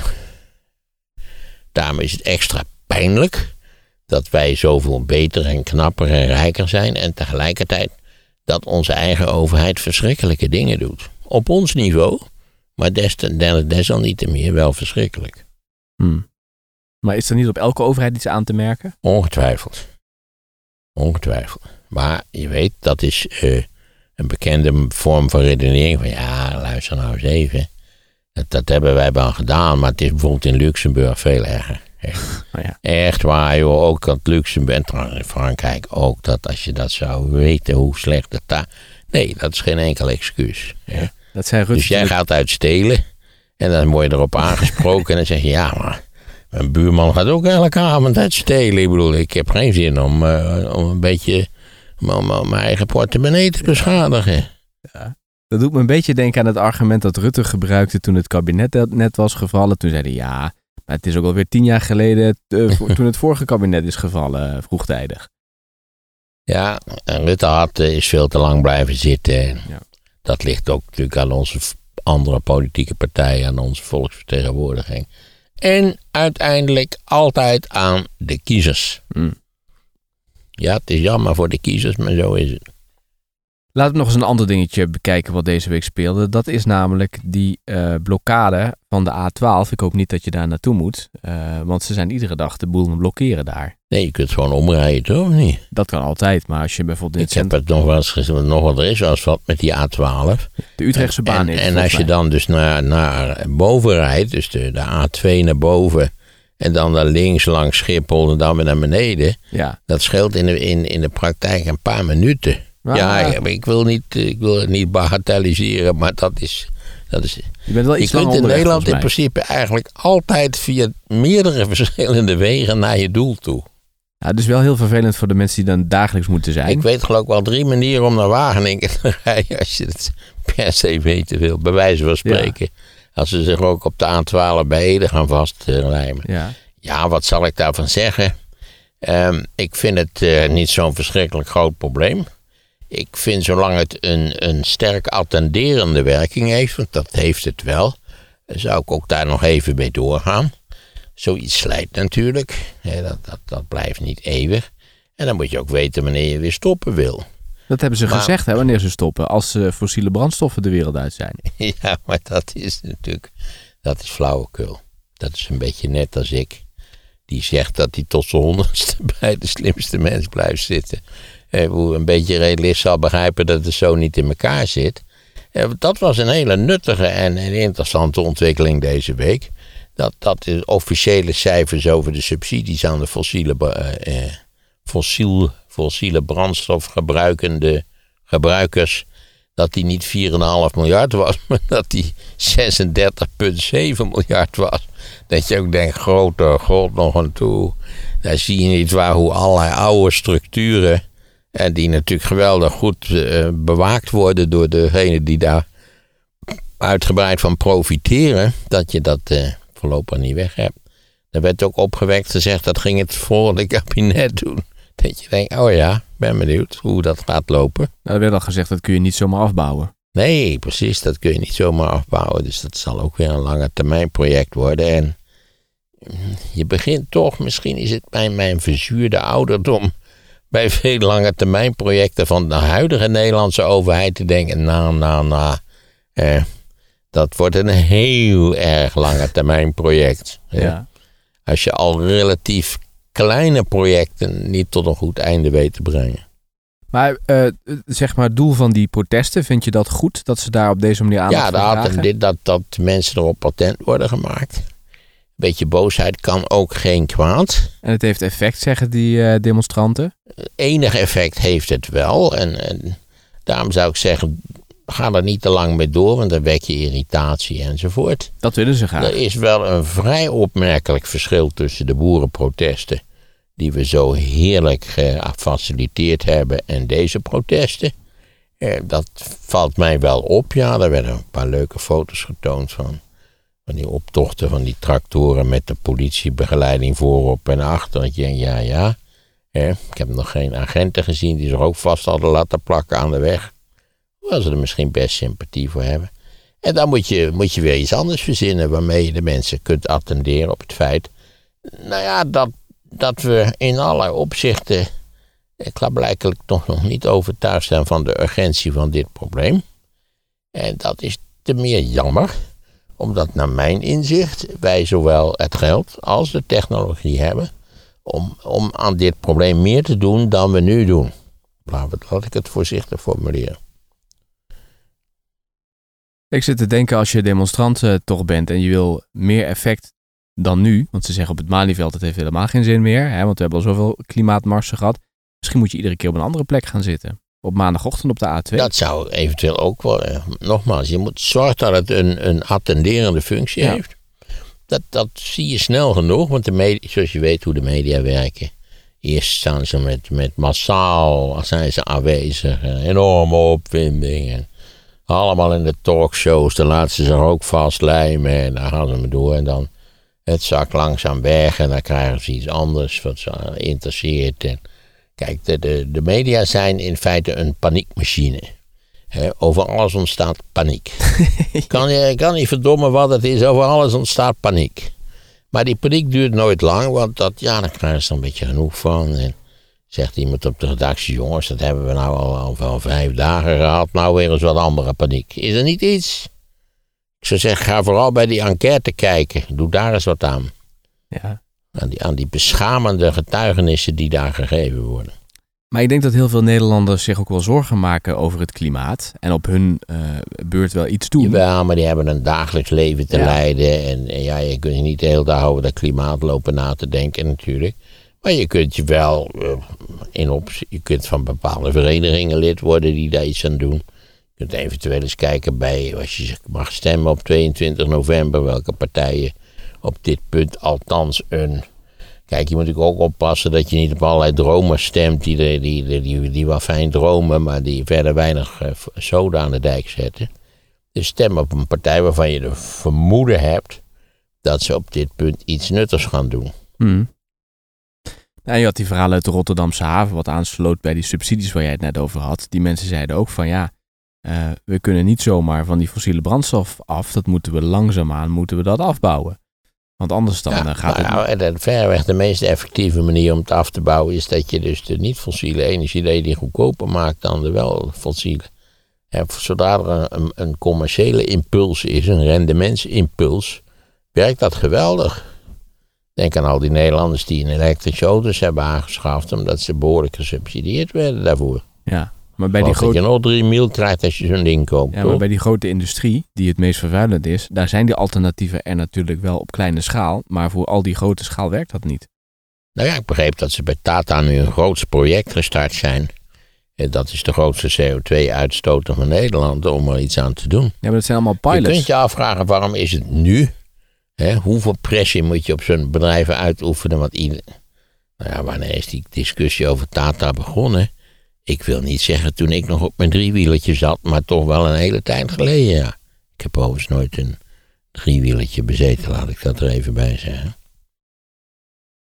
Speaker 1: Daarom is het extra pijnlijk dat wij zoveel beter en knapper en rijker zijn en tegelijkertijd dat onze eigen overheid verschrikkelijke dingen doet. Op ons niveau, maar des, des, desalniettemeer wel verschrikkelijk.
Speaker 2: Hmm. Maar is er niet op elke overheid iets aan te merken?
Speaker 1: Ongetwijfeld. Ongetwijfeld. Maar je weet, dat is eh, een bekende vorm van redenering. Van ja, luister nou eens even. Dat, dat hebben wij wel gedaan, maar het is bijvoorbeeld in Luxemburg veel erger. Echt,
Speaker 2: ja.
Speaker 1: echt waar, joh. Ook dat Luxemburg, en Frankrijk ook, dat als je dat zou weten hoe slecht het daar... Nee, dat is geen enkel excuus.
Speaker 2: Dat Rutte.
Speaker 1: Dus jij gaat uit stelen en dan word je erop aangesproken en dan zeg je ja, maar mijn buurman gaat ook elke avond uit stelen. Ik bedoel, ik heb geen zin om, eh, om een beetje om, mijn eigen portemonnee te beschadigen.
Speaker 2: Dat doet me een beetje denken aan het argument dat Rutte gebruikte toen het kabinet net- was gevallen. Toen zei hij ja, het is ook alweer tien jaar geleden toen het vorige kabinet is gevallen, eh, vroegtijdig.
Speaker 1: Ja, en Rutte had, eh, is veel te lang blijven zitten.
Speaker 2: Ja.
Speaker 1: Dat ligt ook natuurlijk aan onze andere politieke partijen, aan onze volksvertegenwoordiging. En uiteindelijk altijd aan de kiezers.
Speaker 2: Hmm.
Speaker 1: Ja, het is jammer voor de kiezers, maar zo is het.
Speaker 2: Laten we nog eens een ander dingetje bekijken wat deze week speelde. Dat is namelijk die eh, blokkade van de A12. Ik hoop niet dat je daar naartoe moet, eh, want ze zijn iedere dag de boel blokkeren daar.
Speaker 1: Nee, je kunt gewoon omrijden, toch? Of niet?
Speaker 2: Dat kan altijd, maar als je bijvoorbeeld
Speaker 1: Ik heb het nog wel eens gezien, nog wat er is als wat met die A12.
Speaker 2: De Utrechtse baan
Speaker 1: en,
Speaker 2: heeft
Speaker 1: en als je dan dus naar, naar boven rijdt, dus de, de A2 naar boven, en dan naar links langs Schiphol en dan weer naar beneden,
Speaker 2: Ja.
Speaker 1: dat scheelt in de, in, in de praktijk een paar minuten. Ja, ja, maar ik wil, niet, ik wil het niet bagatelliseren, maar dat is. Dat is
Speaker 2: Je bent wel
Speaker 1: je
Speaker 2: iets
Speaker 1: kunt in Nederland in principe eigenlijk altijd via meerdere verschillende wegen naar je doel toe.
Speaker 2: Ja, dus wel heel vervelend voor de mensen die dan dagelijks moeten zijn.
Speaker 1: Ik weet geloof ik wel drie manieren om naar Wageningen te rijden. Als je het per se weten wil, bij wijze van spreken. Als ze zich ook op de A12 bij Ede gaan vastlijmen.
Speaker 2: Ja.
Speaker 1: Ja, wat zal ik daarvan zeggen? Ehm, ik vind het eh, niet zo'n verschrikkelijk groot probleem. Ik vind zolang het een, een sterk attenderende werking heeft, want dat heeft het wel, zou ik ook daar nog even mee doorgaan. Zoiets slijt natuurlijk, hè, dat, dat, dat blijft niet eeuwig. En dan moet je ook weten wanneer je weer stoppen wil.
Speaker 2: Dat hebben ze
Speaker 1: Maar-
Speaker 2: gezegd, hè, wanneer ze stoppen. Als eh, fossiele brandstoffen de wereld uit zijn.
Speaker 1: Ja, maar dat is natuurlijk, dat is flauwekul. Dat is een beetje net als ik, die zegt dat hij tot zijn honderdste bij de slimste mens blijft zitten. Eh, een beetje realist zal begrijpen dat het zo niet in elkaar zit. Eh, dat was een hele nuttige en, interessante ontwikkeling deze week. Dat, dat de officiële cijfers over de subsidies aan de fossiele, eh, eh, fossiel, fossiele brandstof gebruikende gebruikers dat die niet 4,5 miljard was, maar dat die 36,7 miljard was. Dat je ook denkt, grote god nog aan toe. Daar zie je niet waar hoe allerlei oude structuren, en die natuurlijk geweldig goed eh, bewaakt worden door degene die daar uitgebreid van profiteren, dat je dat eh, voorlopig niet weg hebt. Er werd ook opgewekt gezegd, dat ging het volgende kabinet doen. Dat je denkt, oh ja, ben benieuwd hoe dat gaat lopen.
Speaker 2: Nou, er werd al gezegd, dat kun je niet zomaar afbouwen.
Speaker 1: Nee, precies. Dat kun je niet zomaar afbouwen. Dus dat zal ook weer een lange termijn project worden. En mm, je begint toch, misschien is het bij mijn verzuurde ouderdom, bij veel lange termijn projecten van de huidige Nederlandse overheid te denken, nou, nou, nou, eh, dat wordt een heel erg lange termijn project.
Speaker 2: Ja.
Speaker 1: Als je al relatief kleine projecten niet tot een goed einde weet te brengen.
Speaker 2: Maar uh, zeg maar, het doel van die protesten, vind je dat goed? Dat ze daar op deze manier aan
Speaker 1: Ja, dat, dit, dat, dat mensen erop patent worden gemaakt. Een beetje boosheid kan ook geen kwaad.
Speaker 2: En het heeft effect, zeggen die uh, demonstranten?
Speaker 1: Enig effect heeft het wel. En, en daarom zou ik zeggen, ga er niet te lang mee door, want dan wek je irritatie enzovoort.
Speaker 2: Dat willen ze graag.
Speaker 1: Er is wel een vrij opmerkelijk verschil tussen de boerenprotesten, die we zo heerlijk gefaciliteerd hebben, en deze protesten. Eh, dat valt mij wel op, ja. Er werden een paar leuke foto's getoond van, van die optochten van die tractoren met de politiebegeleiding voorop en achter. Ja, ja. Eh, ik heb nog geen agenten gezien die zich ook vast hadden laten plakken aan de weg. Waar ze er misschien best sympathie voor hebben. En dan moet je, moet je weer iets anders verzinnen waarmee je de mensen kunt attenderen op het feit. Nou ja, dat, dat we in allerlei opzichten. Ik blijkbaar toch nog niet overtuigd zijn van de urgentie van dit probleem. En dat is te meer jammer, omdat naar mijn inzicht wij zowel het geld als de technologie hebben om, om aan dit probleem meer te doen dan we nu doen. Laat ik het voorzichtig formuleren.
Speaker 2: Ik zit te denken als je demonstrant uh, toch bent en je wil meer effect dan nu. Want ze zeggen op het Malieveld dat heeft helemaal geen zin meer. Hè, want we hebben al zoveel klimaatmarsen gehad. Misschien moet je iedere keer op een andere plek gaan zitten. Op maandagochtend op de A2.
Speaker 1: Dat zou eventueel ook wel. Eh, nogmaals, je moet zorgen dat het een, een attenderende functie heeft. Dat, dat zie je snel genoeg. Want de media, zoals je weet hoe de media werken. Eerst staan ze met, met massaal, zijn ze aanwezig. Enorme opwinding. Allemaal in de talkshows. Dan laten ze zich ook vastlijmen. En dan gaan ze me door. En dan het zak langzaam weg. En dan krijgen ze iets anders wat ze interesseert. En kijk, de, de, de media zijn in feite een paniekmachine. over alles ontstaat paniek. kan, je, kan niet verdommen wat het is. Over alles ontstaat paniek. Maar die paniek duurt nooit lang. Want dat, ja, daar krijgen ze een beetje genoeg van. En, Zegt iemand op de redactie, jongens, dat hebben we nou al, al, vijf dagen gehad. Nou weer eens wat andere paniek. Is er niet iets? Ik zou zeggen, ga vooral bij die enquête kijken. Doe daar eens wat aan.
Speaker 2: Ja.
Speaker 1: Aan die, aan die beschamende getuigenissen die daar gegeven worden.
Speaker 2: Maar ik denk dat heel veel Nederlanders zich ook wel zorgen maken over het klimaat. En op hun uh, beurt wel iets doen.
Speaker 1: Ja, maar die hebben een dagelijks leven te leiden. En, en, ja, je kunt je niet de hele dag over dat klimaat lopen na te denken natuurlijk. Maar je kunt je wel uh, in op, je kunt van bepaalde verenigingen lid worden die daar iets aan doen. Je kunt eventueel eens kijken bij, als je mag stemmen op 22 november, welke partijen op dit punt althans een. Kijk, je moet natuurlijk ook oppassen dat je niet op allerlei dromen stemt die, die, die, die, die wel fijn dromen, maar die verder weinig uh, zoden aan de dijk zetten. Dus stem op een partij waarvan je de vermoeden hebt dat ze op dit punt iets nuttigs gaan doen.
Speaker 2: En je had die verhalen uit de Rotterdamse haven, wat aansloot bij die subsidies waar jij het net over had. Die mensen zeiden ook van ja, uh, we kunnen niet zomaar van die fossiele brandstof af. Dat moeten we langzaamaan, moeten we dat afbouwen. Want anders dan ja, gaat
Speaker 1: nou, het... Nou, verreweg de meest effectieve manier om het af te bouwen is dat je dus de niet-fossiele energie die goedkoper maakt dan de wel fossiele. En zodra er een, een commerciële impuls is, een rendementsimpuls, werkt dat geweldig. Denk aan al die Nederlanders die een elektrische auto's hebben aangeschaft, omdat ze behoorlijk gesubsidieerd werden daarvoor.
Speaker 2: Ja, maar bij die
Speaker 1: grote... dat je nog drie mil krijgt als je zo'n ding koopt.
Speaker 2: Ja, maar bij die grote industrie, die het meest vervuilend is, daar zijn die alternatieven er natuurlijk wel op kleine schaal, maar voor al die grote schaal werkt dat niet.
Speaker 1: Nou ja, ik begreep dat ze bij Tata nu een groot project gestart zijn. Dat is de grootste CO2-uitstoter van Nederland om er iets aan te doen. Ja,
Speaker 2: maar dat zijn allemaal pilots.
Speaker 1: Je kunt je afvragen waarom is het nu hoeveel pressie moet je op zo'n bedrijven uitoefenen? Want ieder, nou ja, wanneer is die discussie over Tata begonnen? Ik wil niet zeggen toen ik nog op mijn driewieletje zat, maar toch wel een hele tijd geleden, ja. Ik heb overigens nooit een driewieletje bezeten, laat ik dat er even bij zeggen.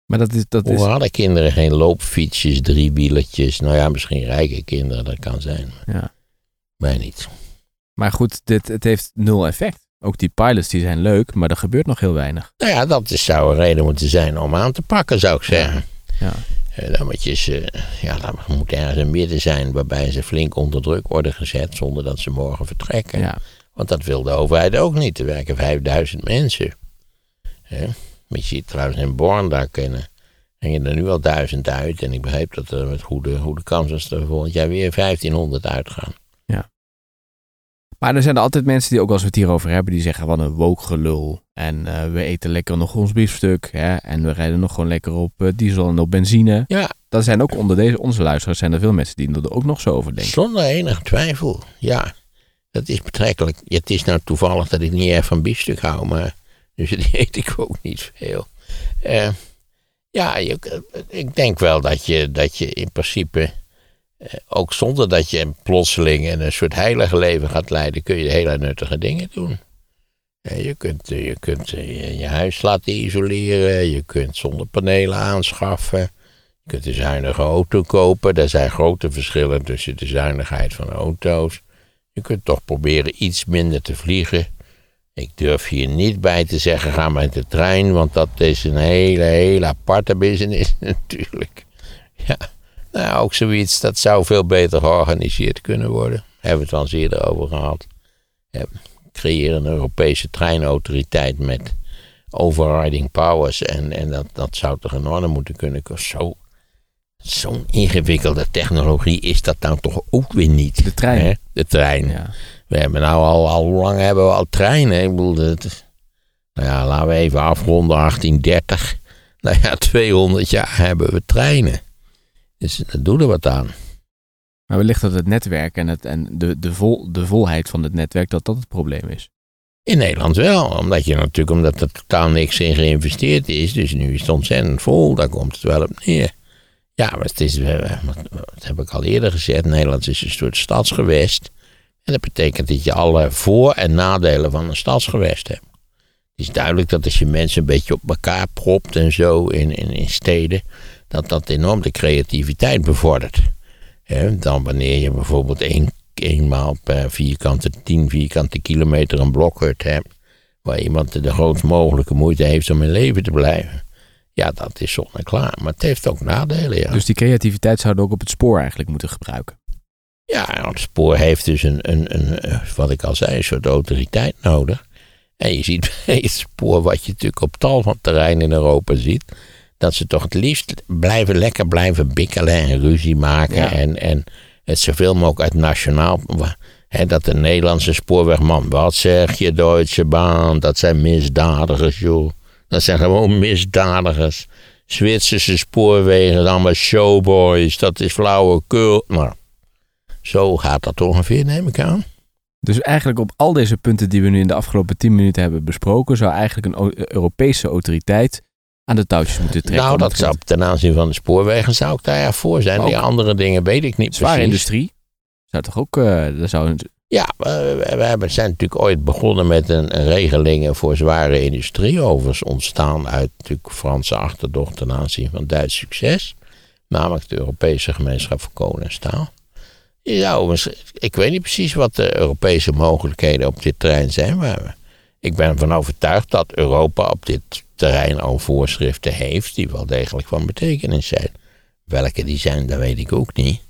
Speaker 2: Maar dat is, dat
Speaker 1: Hoe hadden kinderen geen loopfietsjes, driewieletjes? Nou ja, misschien rijke kinderen, dat kan zijn.
Speaker 2: Ja.
Speaker 1: Mij niet.
Speaker 2: Maar goed, dit, het heeft nul effect. Ook die pilots die zijn leuk, maar er gebeurt nog heel weinig.
Speaker 1: Nou ja, dat zou een reden moeten zijn om aan te pakken, zou ik zeggen.
Speaker 2: Ja.
Speaker 1: Dan moet, je ze, ja, dan moet ergens een midden zijn waarbij ze flink onder druk worden gezet zonder dat ze morgen vertrekken.
Speaker 2: Ja.
Speaker 1: Want dat wil de overheid ook niet. Er werken 5000 mensen. He? je ziet trouwens in Born, daar kunnen En er nu al duizend uit. En ik begreep dat er met goede, goede kans is dat er volgend jaar weer 1500 uitgaan.
Speaker 2: Maar er zijn er altijd mensen die ook als we het hierover hebben, die zeggen wat een wookgelul. En eh, we eten lekker nog ons biefstuk. Hè? En we rijden nog gewoon lekker op eh, diesel en op benzine.
Speaker 1: Ja,
Speaker 2: Dat zijn ook onder deze, onze luisteraars zijn er veel mensen die er ook nog zo over denken.
Speaker 1: zonder enige twijfel. Ja, dat is betrekkelijk. Het is nou toevallig dat ik niet erg van biefstuk hou, maar dus die eet ik ook niet veel. Eh, ja, je, ik denk wel dat je, dat je in principe, ook zonder dat je plotseling een soort heilige leven gaat leiden, kun je hele nuttige dingen doen. Ja, je kunt, eh, je, kunt eh, je, huis laten isoleren, je kunt zonnepanelen aanschaffen, je kunt een zuinige auto kopen. Er zijn grote verschillen tussen de zuinigheid van auto's. Je kunt toch proberen iets minder te vliegen. Ik durf hier niet bij te zeggen, ga met de trein, want dat is een hele, hele aparte business natuurlijk. Ja, nou ook zoiets, dat zou veel beter georganiseerd kunnen worden. Hebben we het al eens eerder over gehad. Ja, creëer een Europese treinautoriteit met overriding powers. En, en dat, dat zou toch in orde moeten kunnen. Zo, zo'n ingewikkelde technologie is dat nou toch ook weer niet.
Speaker 2: De trein.
Speaker 1: hè? De trein.
Speaker 2: Ja.
Speaker 1: We hebben nou al, al hoe lang hebben we al treinen? Ik bedoel, het, nou ja, laten we even afronden 1830. Nou ja, 200 jaar hebben we treinen. Dus dat doet er wat aan.
Speaker 2: Maar wellicht dat het netwerk en, het, en de, de, vol, de volheid van het netwerk, dat dat het probleem is.
Speaker 1: In Nederland wel, omdat je natuurlijk, omdat er totaal niks in geïnvesteerd is. Dus nu is het ontzettend vol, daar komt het wel op neer. Ja, maar het is, eh, wat, wat heb ik al eerder gezegd, Nederland is een soort stadsgewest. En dat betekent dat je alle voor- en nadelen van een stadsgewest hebt. Het is duidelijk dat als je mensen een beetje op elkaar propt en zo in, in, in steden, dat dat enorm de creativiteit bevordert. Dan wanneer je bijvoorbeeld één, eenmaal per vierkante, tien vierkante kilometer een blokhut hebt, waar iemand de grootst mogelijke moeite heeft om in leven te blijven. Ja, dat is zonneklaar. Maar het heeft ook nadelen, ja.
Speaker 2: Dus die creativiteit zouden we ook op het spoor eigenlijk moeten gebruiken.
Speaker 1: Ja, het spoor heeft dus een, een, een, wat ik al zei, een soort autoriteit nodig. En je ziet bij het spoor, wat je natuurlijk op tal van terreinen in Europa ziet, dat ze toch het liefst blijven lekker blijven bikkelen en ruzie maken.
Speaker 2: Ja.
Speaker 1: En, en het zoveel mogelijk uit nationaal. Hè, dat de Nederlandse spoorwegman, wat zeg je, Duitse baan, dat zijn misdadigers, joh. Dat zijn gewoon misdadigers. Zwitserse spoorwegen, allemaal showboys, dat is flauwekul. Nou, zo gaat dat ongeveer, neem ik aan.
Speaker 2: Dus eigenlijk op al deze punten die we nu in de afgelopen 10 minuten hebben besproken, zou eigenlijk een Europese autoriteit aan de touwtjes moeten trekken.
Speaker 1: Nou, dat zou ten aanzien van de spoorwegen zou ik daar ja voor zijn. Die andere dingen weet ik niet
Speaker 2: Zware
Speaker 1: precies.
Speaker 2: industrie zou toch ook. daar zou een-
Speaker 1: Ja, we, hebben, zijn natuurlijk ooit begonnen met een, een regelingen voor zware industrie. Overigens ontstaan uit natuurlijk Franse achterdocht ten aanzien van Duits succes. Namelijk de Europese gemeenschap voor kolen en staal. Misschien- ik weet niet precies wat de Europese mogelijkheden op dit terrein zijn. Maar ik ben ervan overtuigd dat Europa op dit terrein al voorschriften heeft die wel degelijk van betekenis zijn. Welke die zijn, dat weet ik ook niet.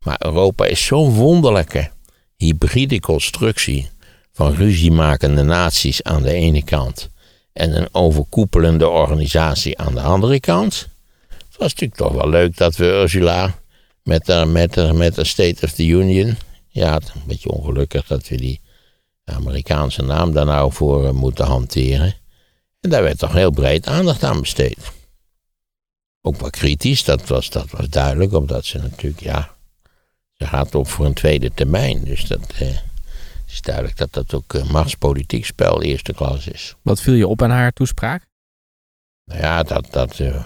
Speaker 1: Maar Europa is zo'n wonderlijke hybride constructie van ruziemakende naties aan de ene kant en een overkoepelende organisatie aan de andere kant. Het was natuurlijk toch wel leuk dat we Ursula met de, met de, met de State of the Union, ja, een beetje ongelukkig dat we die Amerikaanse naam daar nou voor eh, moeten hanteren. En daar werd toch heel breed aandacht aan besteed. Ook wel kritisch, dat was, dat was duidelijk, omdat ze natuurlijk, ja, ze gaat op voor een tweede termijn. Dus dat eh, is duidelijk dat dat ook eh, machtspolitiek spel eerste klas is.
Speaker 2: Wat viel je op aan haar toespraak?
Speaker 1: Nou ja, dat, dat eh,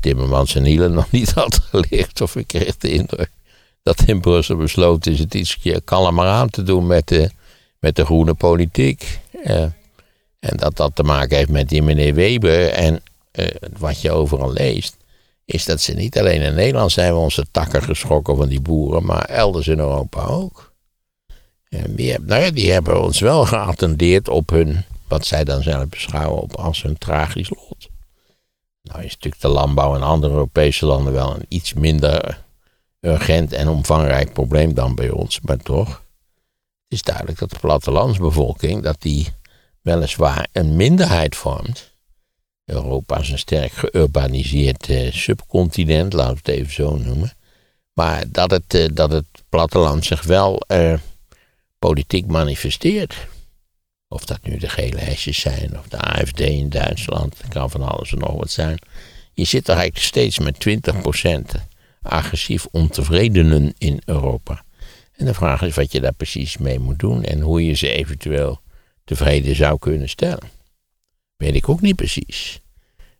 Speaker 1: Timmermans en Hielen nog niet had geleerd. Of ik kreeg de indruk dat in Brussel besloten is het iets kalmer aan te doen met de, met de groene politiek. Eh, en dat dat te maken heeft met die meneer Weber. En eh, wat je overal leest, is dat ze niet alleen in Nederland zijn we onze takken geschrokken van die boeren, maar elders in Europa ook. En die, hebben- nou ja, die hebben ons wel geattendeerd op hun, wat zij dan zelf beschouwen op als hun tragisch lot. Nou is natuurlijk de landbouw in andere Europese landen wel een iets minder urgent en omvangrijk probleem dan bij ons, maar toch. Het is duidelijk dat de plattelandsbevolking, dat die weliswaar een minderheid vormt, Europa is een sterk geurbaniseerd eh, subcontinent, laten we het even zo noemen. Maar dat het, eh, dat het platteland zich wel eh, politiek manifesteert. Of dat nu de gele hesjes zijn, of de AFD in Duitsland, het kan van alles en nog wat zijn. Je zit er eigenlijk steeds met 20% agressief ontevredenen in Europa. En de vraag is wat je daar precies mee moet doen en hoe je ze eventueel tevreden zou kunnen stellen. Weet ik ook niet precies.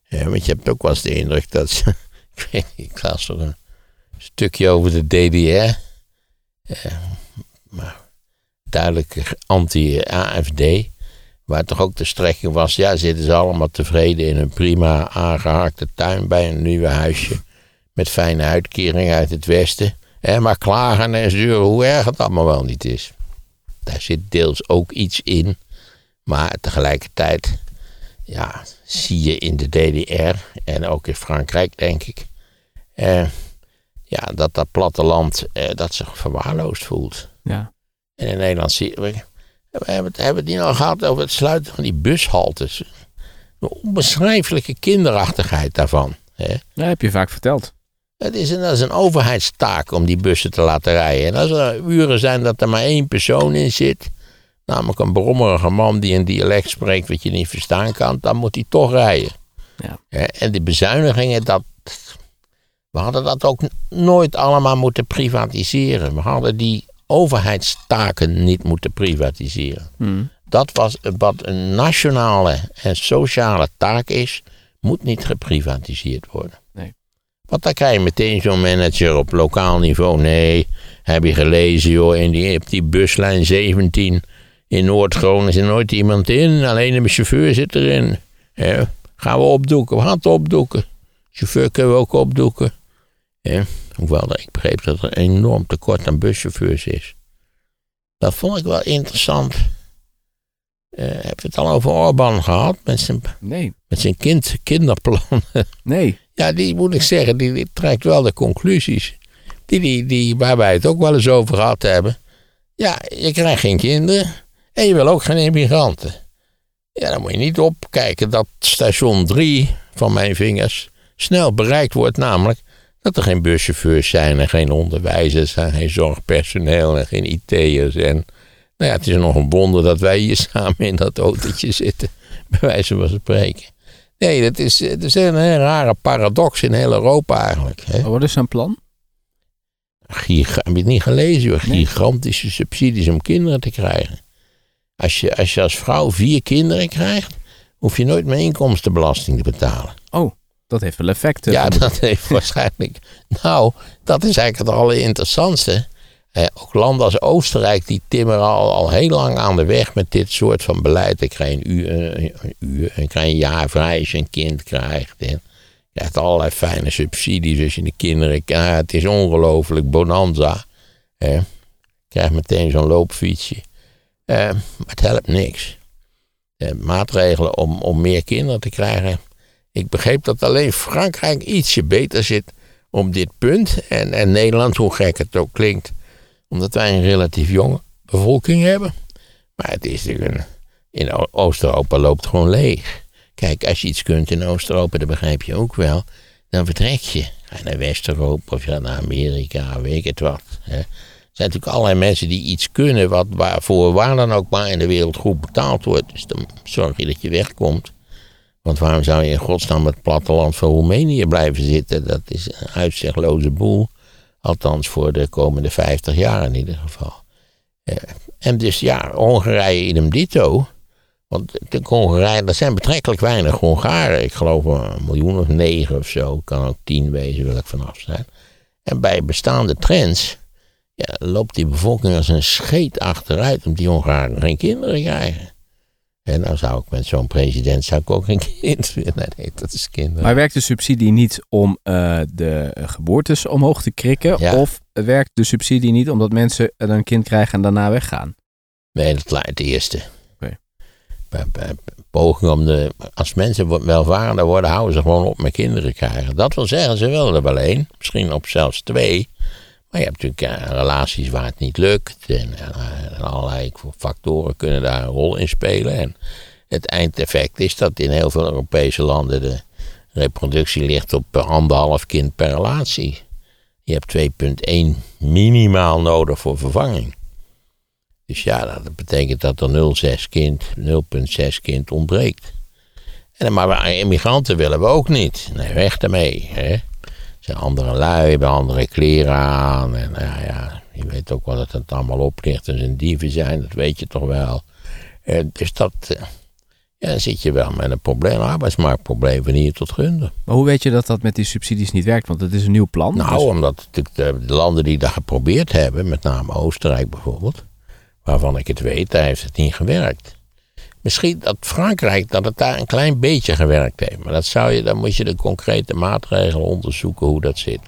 Speaker 1: want je hebt ook wel eens de indruk dat ze. Ik weet niet, ik las er een stukje over de DDR. maar duidelijk anti-AFD. Waar toch ook de strekking was, ja, zitten ze allemaal tevreden in een prima aangehaakte tuin bij een nieuwe huisje. Met fijne uitkering uit het westen. maar klagen en zeuren hoe erg het allemaal wel niet is. Daar zit deels ook iets in. Maar tegelijkertijd, ja, zie je in de DDR en ook in Frankrijk, denk ik. Eh, ja, dat dat platteland eh, dat zich verwaarloosd voelt.
Speaker 2: Ja.
Speaker 1: En in Nederland zie je. We hebben het, hebben het niet al gehad over het sluiten van die bushaltes. De onbeschrijfelijke kinderachtigheid daarvan. Hè?
Speaker 2: Dat heb je vaak verteld.
Speaker 1: Het is een, dat is een overheidstaak om die bussen te laten rijden. En als er uren zijn dat er maar één persoon in zit, namelijk een brommerige man die een dialect spreekt wat je niet verstaan kan, dan moet hij toch rijden.
Speaker 2: Ja.
Speaker 1: En die bezuinigingen, dat, we hadden dat ook nooit allemaal moeten privatiseren. We hadden die overheidstaken niet moeten privatiseren.
Speaker 2: Hmm.
Speaker 1: Dat was wat een nationale en sociale taak is, moet niet geprivatiseerd worden.
Speaker 2: Nee.
Speaker 1: Want dan krijg je meteen zo'n manager op lokaal niveau. Nee, heb je gelezen joh, in die, op die buslijn 17 in Noord-Groningen zit nooit iemand in. Alleen de chauffeur zit erin. gaan we opdoeken, we gaan het opdoeken. Chauffeur kunnen we ook opdoeken. Hoewel ik begreep dat er een enorm tekort aan buschauffeurs is. Dat vond ik wel interessant. Uh, heb je het al over Orban gehad? Met zijn,
Speaker 2: nee.
Speaker 1: met zijn kind, kinderplan.
Speaker 2: Nee.
Speaker 1: Ja, die moet ik zeggen, die, die trekt wel de conclusies. Die, die, die, waar wij het ook wel eens over gehad hebben. Ja, je krijgt geen kinderen. En je wil ook geen immigranten. Ja, dan moet je niet opkijken dat station 3 van mijn vingers snel bereikt wordt. Namelijk dat er geen buschauffeurs zijn en geen onderwijzers en geen zorgpersoneel en geen IT'ers. En nou ja, het is nog een wonder dat wij hier samen in dat autootje zitten, bij wijze van spreken. Nee, dat is, dat is een hele rare paradox in heel Europa eigenlijk. Hè?
Speaker 2: wat is zijn plan?
Speaker 1: Giga, heb je het niet gelezen? Hoor? Gigantische subsidies om kinderen te krijgen. Als je, als je als vrouw vier kinderen krijgt, hoef je nooit meer inkomstenbelasting te betalen.
Speaker 2: Oh. Dat heeft wel effect.
Speaker 1: Ja, dat heeft waarschijnlijk. Nou, dat is eigenlijk het allerinteressantste. Eh, ook landen als Oostenrijk, die timmeren al, al heel lang aan de weg met dit soort van beleid. Dan krijg je een uur, een, uur, krijg jaar vrij als je een kind krijgt. En je krijgt allerlei fijne subsidies als je de kinderen krijgt. Het is ongelooflijk bonanza. Eh, je krijgt meteen zo'n loopfietsje. Eh, maar het helpt niks. Eh, maatregelen om, om meer kinderen te krijgen ik begreep dat alleen Frankrijk ietsje beter zit op dit punt. En, en Nederland, hoe gek het ook klinkt, omdat wij een relatief jonge bevolking hebben. Maar het is natuurlijk in Oost-Europa loopt gewoon leeg. Kijk, als je iets kunt in Oost-Europa, dat begrijp je ook wel. Dan vertrek je. Ga naar West-Europa of naar Amerika, weet ik het wat. Hè. Zijn natuurlijk allerlei mensen die iets kunnen wat, waarvoor waar dan ook maar in de wereld goed betaald wordt. Dus dan zorg je dat je wegkomt. Want waarom zou je in godsnaam het platteland van Roemenië blijven zitten? Dat is een uitzichtloze boel. Althans voor de komende 50 jaar in ieder geval. Eh, en dus ja, Hongarije idem dito. Want de Hongarije, er zijn betrekkelijk weinig Hongaren. Ik geloof een miljoen of negen of zo. Kan ook tien wezen, wil ik vanaf zijn. En bij bestaande trends ja, loopt die bevolking als een scheet achteruit. Omdat die Hongaren geen kinderen krijgen. En nou zou ik met zo'n president zou ik ook geen kind willen. Nee, dat is kinderen.
Speaker 2: Maar werkt de subsidie niet om uh, de geboortes omhoog te krikken? Of werkt de subsidie niet omdat mensen een kind krijgen en daarna weggaan?
Speaker 1: Nee, dat het eerste. Okay. Poging om de. Als mensen welvarender worden, houden ze gewoon op met kinderen krijgen. Dat wil zeggen, ze willen er wel één, misschien op zelfs twee. Maar je hebt natuurlijk relaties waar het niet lukt. En, uh, en, allerlei factoren kunnen daar een rol in spelen. En het eindeffect is dat in heel veel Europese landen de reproductie ligt op eh, anderhalf kind per relatie. Je hebt 2,1 minimaal nodig voor vervanging. Dus ja, dat betekent dat er 0,6 kind, 0,6 kind ontbreekt. En, maar immigranten willen we ook niet. Nee, weg ermee. Hè. Zijn andere lui, hebben andere kleren aan. En nou ja, je weet ook wel dat het allemaal oplicht en dieven zijn, dat weet je toch wel. Eh, dus dat, eh, ja, dan zit je wel met een probleem, een arbeidsmarktprobleem van hier tot gunden.
Speaker 2: Maar hoe weet je dat dat met die subsidies niet werkt? Want het is een nieuw plan.
Speaker 1: Nou,
Speaker 2: dus-
Speaker 1: omdat de, de landen die dat geprobeerd hebben, met name Oostenrijk bijvoorbeeld, waarvan ik het weet, daar heeft het niet gewerkt. Misschien dat Frankrijk, dat het daar een klein beetje gewerkt heeft. Maar dat zou je, dan moet je de concrete maatregelen onderzoeken hoe dat zit.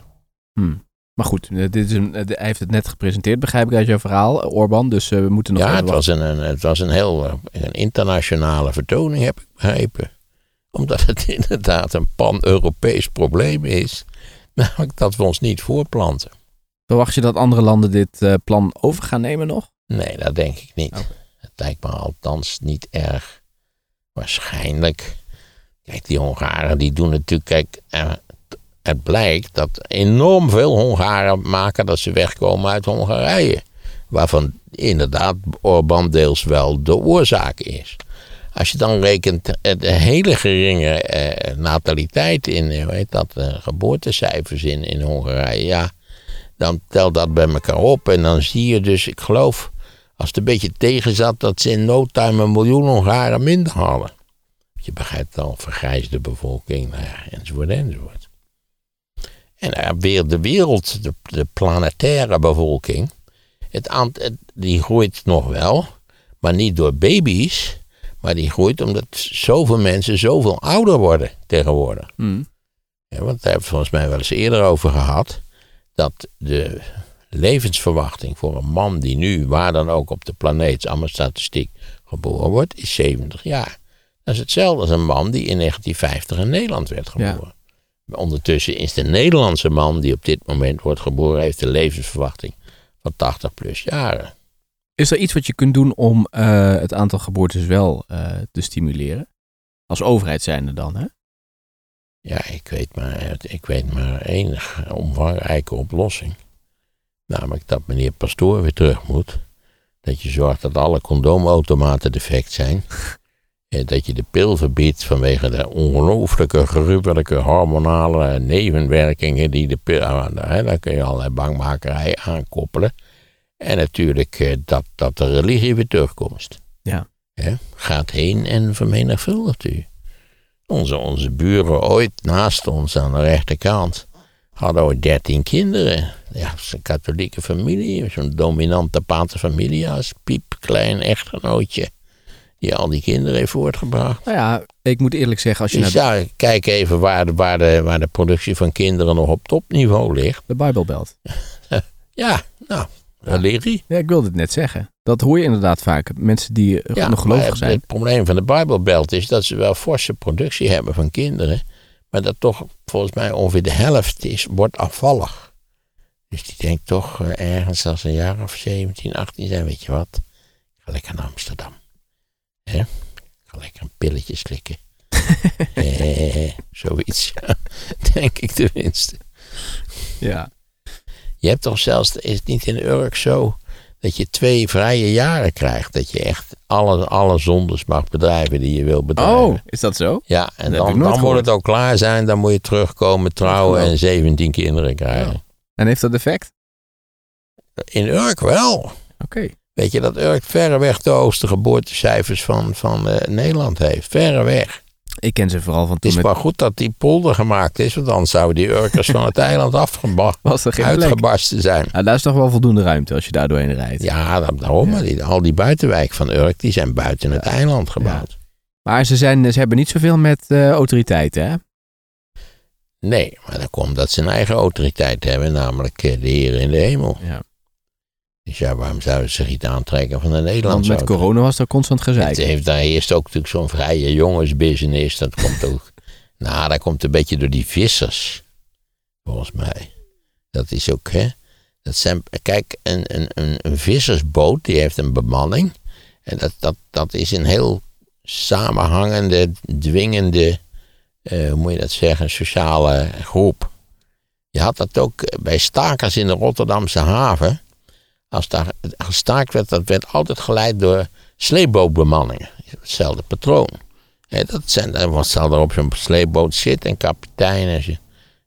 Speaker 2: Hmm. Maar goed, eh, dit is een, eh, hij heeft het net gepresenteerd, begrijp ik uit jouw verhaal, eh, Orban. Dus we moeten nog
Speaker 1: ja, het was een, een- het was een heel een internationale vertoning, heb ik begrepen. Omdat het inderdaad een pan-Europees probleem is. Namelijk dat we ons niet voorplanten.
Speaker 2: Verwacht je dat andere landen dit plan over gaan nemen nog?
Speaker 1: Nee, dat denk ik niet. Lijkt me althans niet erg waarschijnlijk. Kijk, die Hongaren die doen natuurlijk. Kijk, eh, het blijkt dat enorm veel Hongaren maken dat ze wegkomen uit Hongarije. Waarvan inderdaad Orbán deels wel de oorzaak is. Als je dan rekent eh, de hele geringe eh, nataliteit in, eh, hoe heet dat, eh, geboortecijfers in, in Hongarije, ja, dan tel dat bij elkaar op en dan zie je dus, ik geloof, als het een beetje tegen zat, dat ze in no time een miljoen Hongaren minder hadden. Je begrijpt al, vergrijsde bevolking, nou ja, enzovoort, enzovoort. En nou weer de wereld, de, de planetaire bevolking, het die groeit nog wel, maar niet door baby's, maar die groeit omdat zoveel mensen zoveel ouder worden tegenwoordig.
Speaker 2: Hmm.
Speaker 1: Ja, want daar hebben we het volgens mij wel eens eerder over gehad. Dat de levensverwachting voor een man die nu, waar dan ook op de planeet, allemaal statistiek, geboren wordt, is 70 jaar. Dat is hetzelfde als een man die in 1950 in Nederland werd geboren. Ondertussen is de Nederlandse man die op dit moment wordt geboren, heeft een levensverwachting van 80 plus jaren.
Speaker 2: Is er iets wat je kunt doen om eh, het aantal geboortes wel eh, te stimuleren? Als overheid zijnde dan, hè?
Speaker 1: Ja, ik weet maar, ik weet maar één omvangrijke oplossing. Namelijk dat meneer Pastoor weer terug moet. Dat je zorgt dat alle condoomautomaten defect zijn. En dat je de pil verbiedt vanwege de ongelooflijke, gruwelijke hormonale nevenwerkingen die de pil. Hè, daar kun je allerlei bangmakerij aankoppelen. En natuurlijk eh, dat, dat de religie weer terugkomt.
Speaker 2: Ja.
Speaker 1: Gaat heen en vermenigvuldigt u. Onze, onze buren ooit naast ons aan de rechterkant hadden ooit dertien kinderen. Ja, het is een katholieke familie, zo'n dominante paterfamilias, piepklein echtgenootje. Die al die kinderen heeft voortgebracht.
Speaker 2: Nou ja, ik moet eerlijk zeggen, als je
Speaker 1: Dus
Speaker 2: naar
Speaker 1: ja, kijk even waar de, waar, de, waar de productie van kinderen nog op topniveau ligt.
Speaker 2: de Bijbel belt.
Speaker 1: Ja, nou, religie.
Speaker 2: Ja, ik wilde het net zeggen. Dat hoor je inderdaad vaak. Mensen die
Speaker 1: Ja,
Speaker 2: nog gelovig zijn.
Speaker 1: Het probleem van de Bijbelbelt is dat ze wel forse productie hebben van kinderen. Maar dat toch volgens mij ongeveer de helft is, wordt afvallig. Dus die denkt toch eh, ergens als een jaar of 17, 18 zijn, weet je wat. Ik ga lekker naar Amsterdam. Hè? Ik ga lekker een pilletje slikken. eh, zoiets, denk ik tenminste.
Speaker 2: Ja.
Speaker 1: Je hebt toch zelfs, is het niet in Urk zo, dat je twee vrije jaren krijgt. Dat je echt alle, alle zondes mag bedrijven die je wil bedrijven.
Speaker 2: Oh, is dat zo?
Speaker 1: Ja, en dan, dan moet het ook klaar zijn. Dan moet je terugkomen, trouwen en 17 kinderen krijgen.
Speaker 2: En heeft dat effect?
Speaker 1: In Urk wel.
Speaker 2: Oké.
Speaker 1: Weet je dat Urk verreweg de hoogste geboortecijfers van, van eh, Nederland heeft. Verreweg.
Speaker 2: Ik ken ze vooral van
Speaker 1: Het
Speaker 2: toen
Speaker 1: is
Speaker 2: met...
Speaker 1: maar goed dat die polder gemaakt is. Want anders zouden die Urkers van het eiland afgeba-
Speaker 2: Was geen plek?
Speaker 1: uitgebarsten zijn.
Speaker 2: Nou, daar is toch wel voldoende ruimte als je daar doorheen rijdt.
Speaker 1: Ja, daarom. Die, al die buitenwijk van Urk, die zijn buiten het eiland gebouwd.
Speaker 2: Maar ze, zijn, ze hebben niet zoveel met eh, autoriteiten, hè?
Speaker 1: Nee, maar dat komt dat ze een eigen autoriteit hebben. Namelijk eh, de Heer in de hemel.
Speaker 2: Ja.
Speaker 1: Dus ja, waarom zouden ze zich iets aantrekken van de
Speaker 2: Want
Speaker 1: Nederlandse
Speaker 2: met
Speaker 1: autoriteit?
Speaker 2: corona was er constant gezeik.
Speaker 1: Het heeft daar eerst ook natuurlijk zo'n vrije jongensbusiness. Dat komt ook. nou, dat komt een beetje door die vissers. Volgens mij. Dat is ook, hè. Dat zijn, kijk, een, een, een, een vissersboot die heeft een bemanning. En dat, dat, dat is een heel samenhangende, dwingende, uh, hoe moet je dat zeggen, sociale groep. Je had dat ook bij stakers in de Rotterdamse haven. Als daar gestaakt werd, dat werd altijd geleid door sleepbootbemanningen. Hetzelfde patroon. dat zijn, dan zal er op zo'n sleepboot zitten en kapitein en,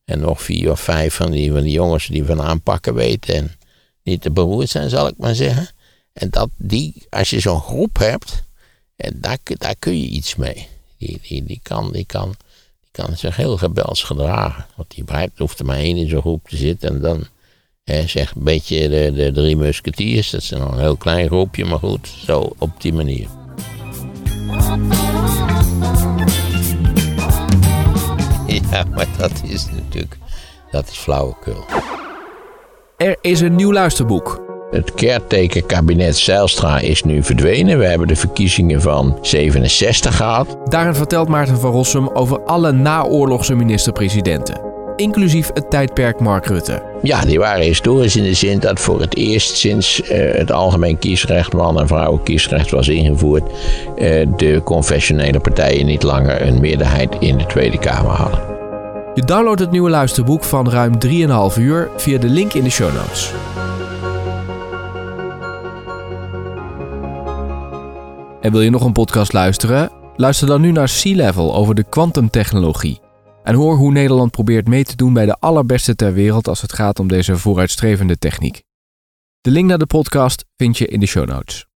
Speaker 1: en nog vier of vijf van die, van die jongens die van aanpakken weten en niet te beroerd zijn, zal ik maar zeggen. En dat die, als je zo'n groep hebt, en daar, daar kun je iets mee. Die, die, die, kan, die, kan, die kan zich heel gebels gedragen. Want die hoeft er maar één in zo'n groep te zitten en dan He, zeg een beetje de, de drie musketiers, dat is een heel klein groepje, maar goed, zo op die manier. Ja, maar dat is natuurlijk, dat is flauwekul.
Speaker 2: Er is een nieuw luisterboek.
Speaker 1: Het caretaker-kabinet Zijlstra is nu verdwenen. We hebben de verkiezingen van 67 gehad.
Speaker 2: Daarin vertelt Maarten van Rossum over alle naoorlogse minister-presidenten inclusief het tijdperk Mark Rutte.
Speaker 1: Ja, die waren historisch in de zin dat voor het eerst sinds uh, het algemeen kiesrecht, man- en vrouwenkiesrecht was ingevoerd, uh, de confessionele partijen niet langer een meerderheid in de Tweede Kamer hadden.
Speaker 2: Je downloadt het nieuwe luisterboek van ruim 3,5 uur via de link in de show notes. En wil je nog een podcast luisteren? Luister dan nu naar Sea Level over de kwantumtechnologie. En hoor hoe Nederland probeert mee te doen bij de allerbeste ter wereld als het gaat om deze vooruitstrevende techniek. De link naar de podcast vind je in de show notes.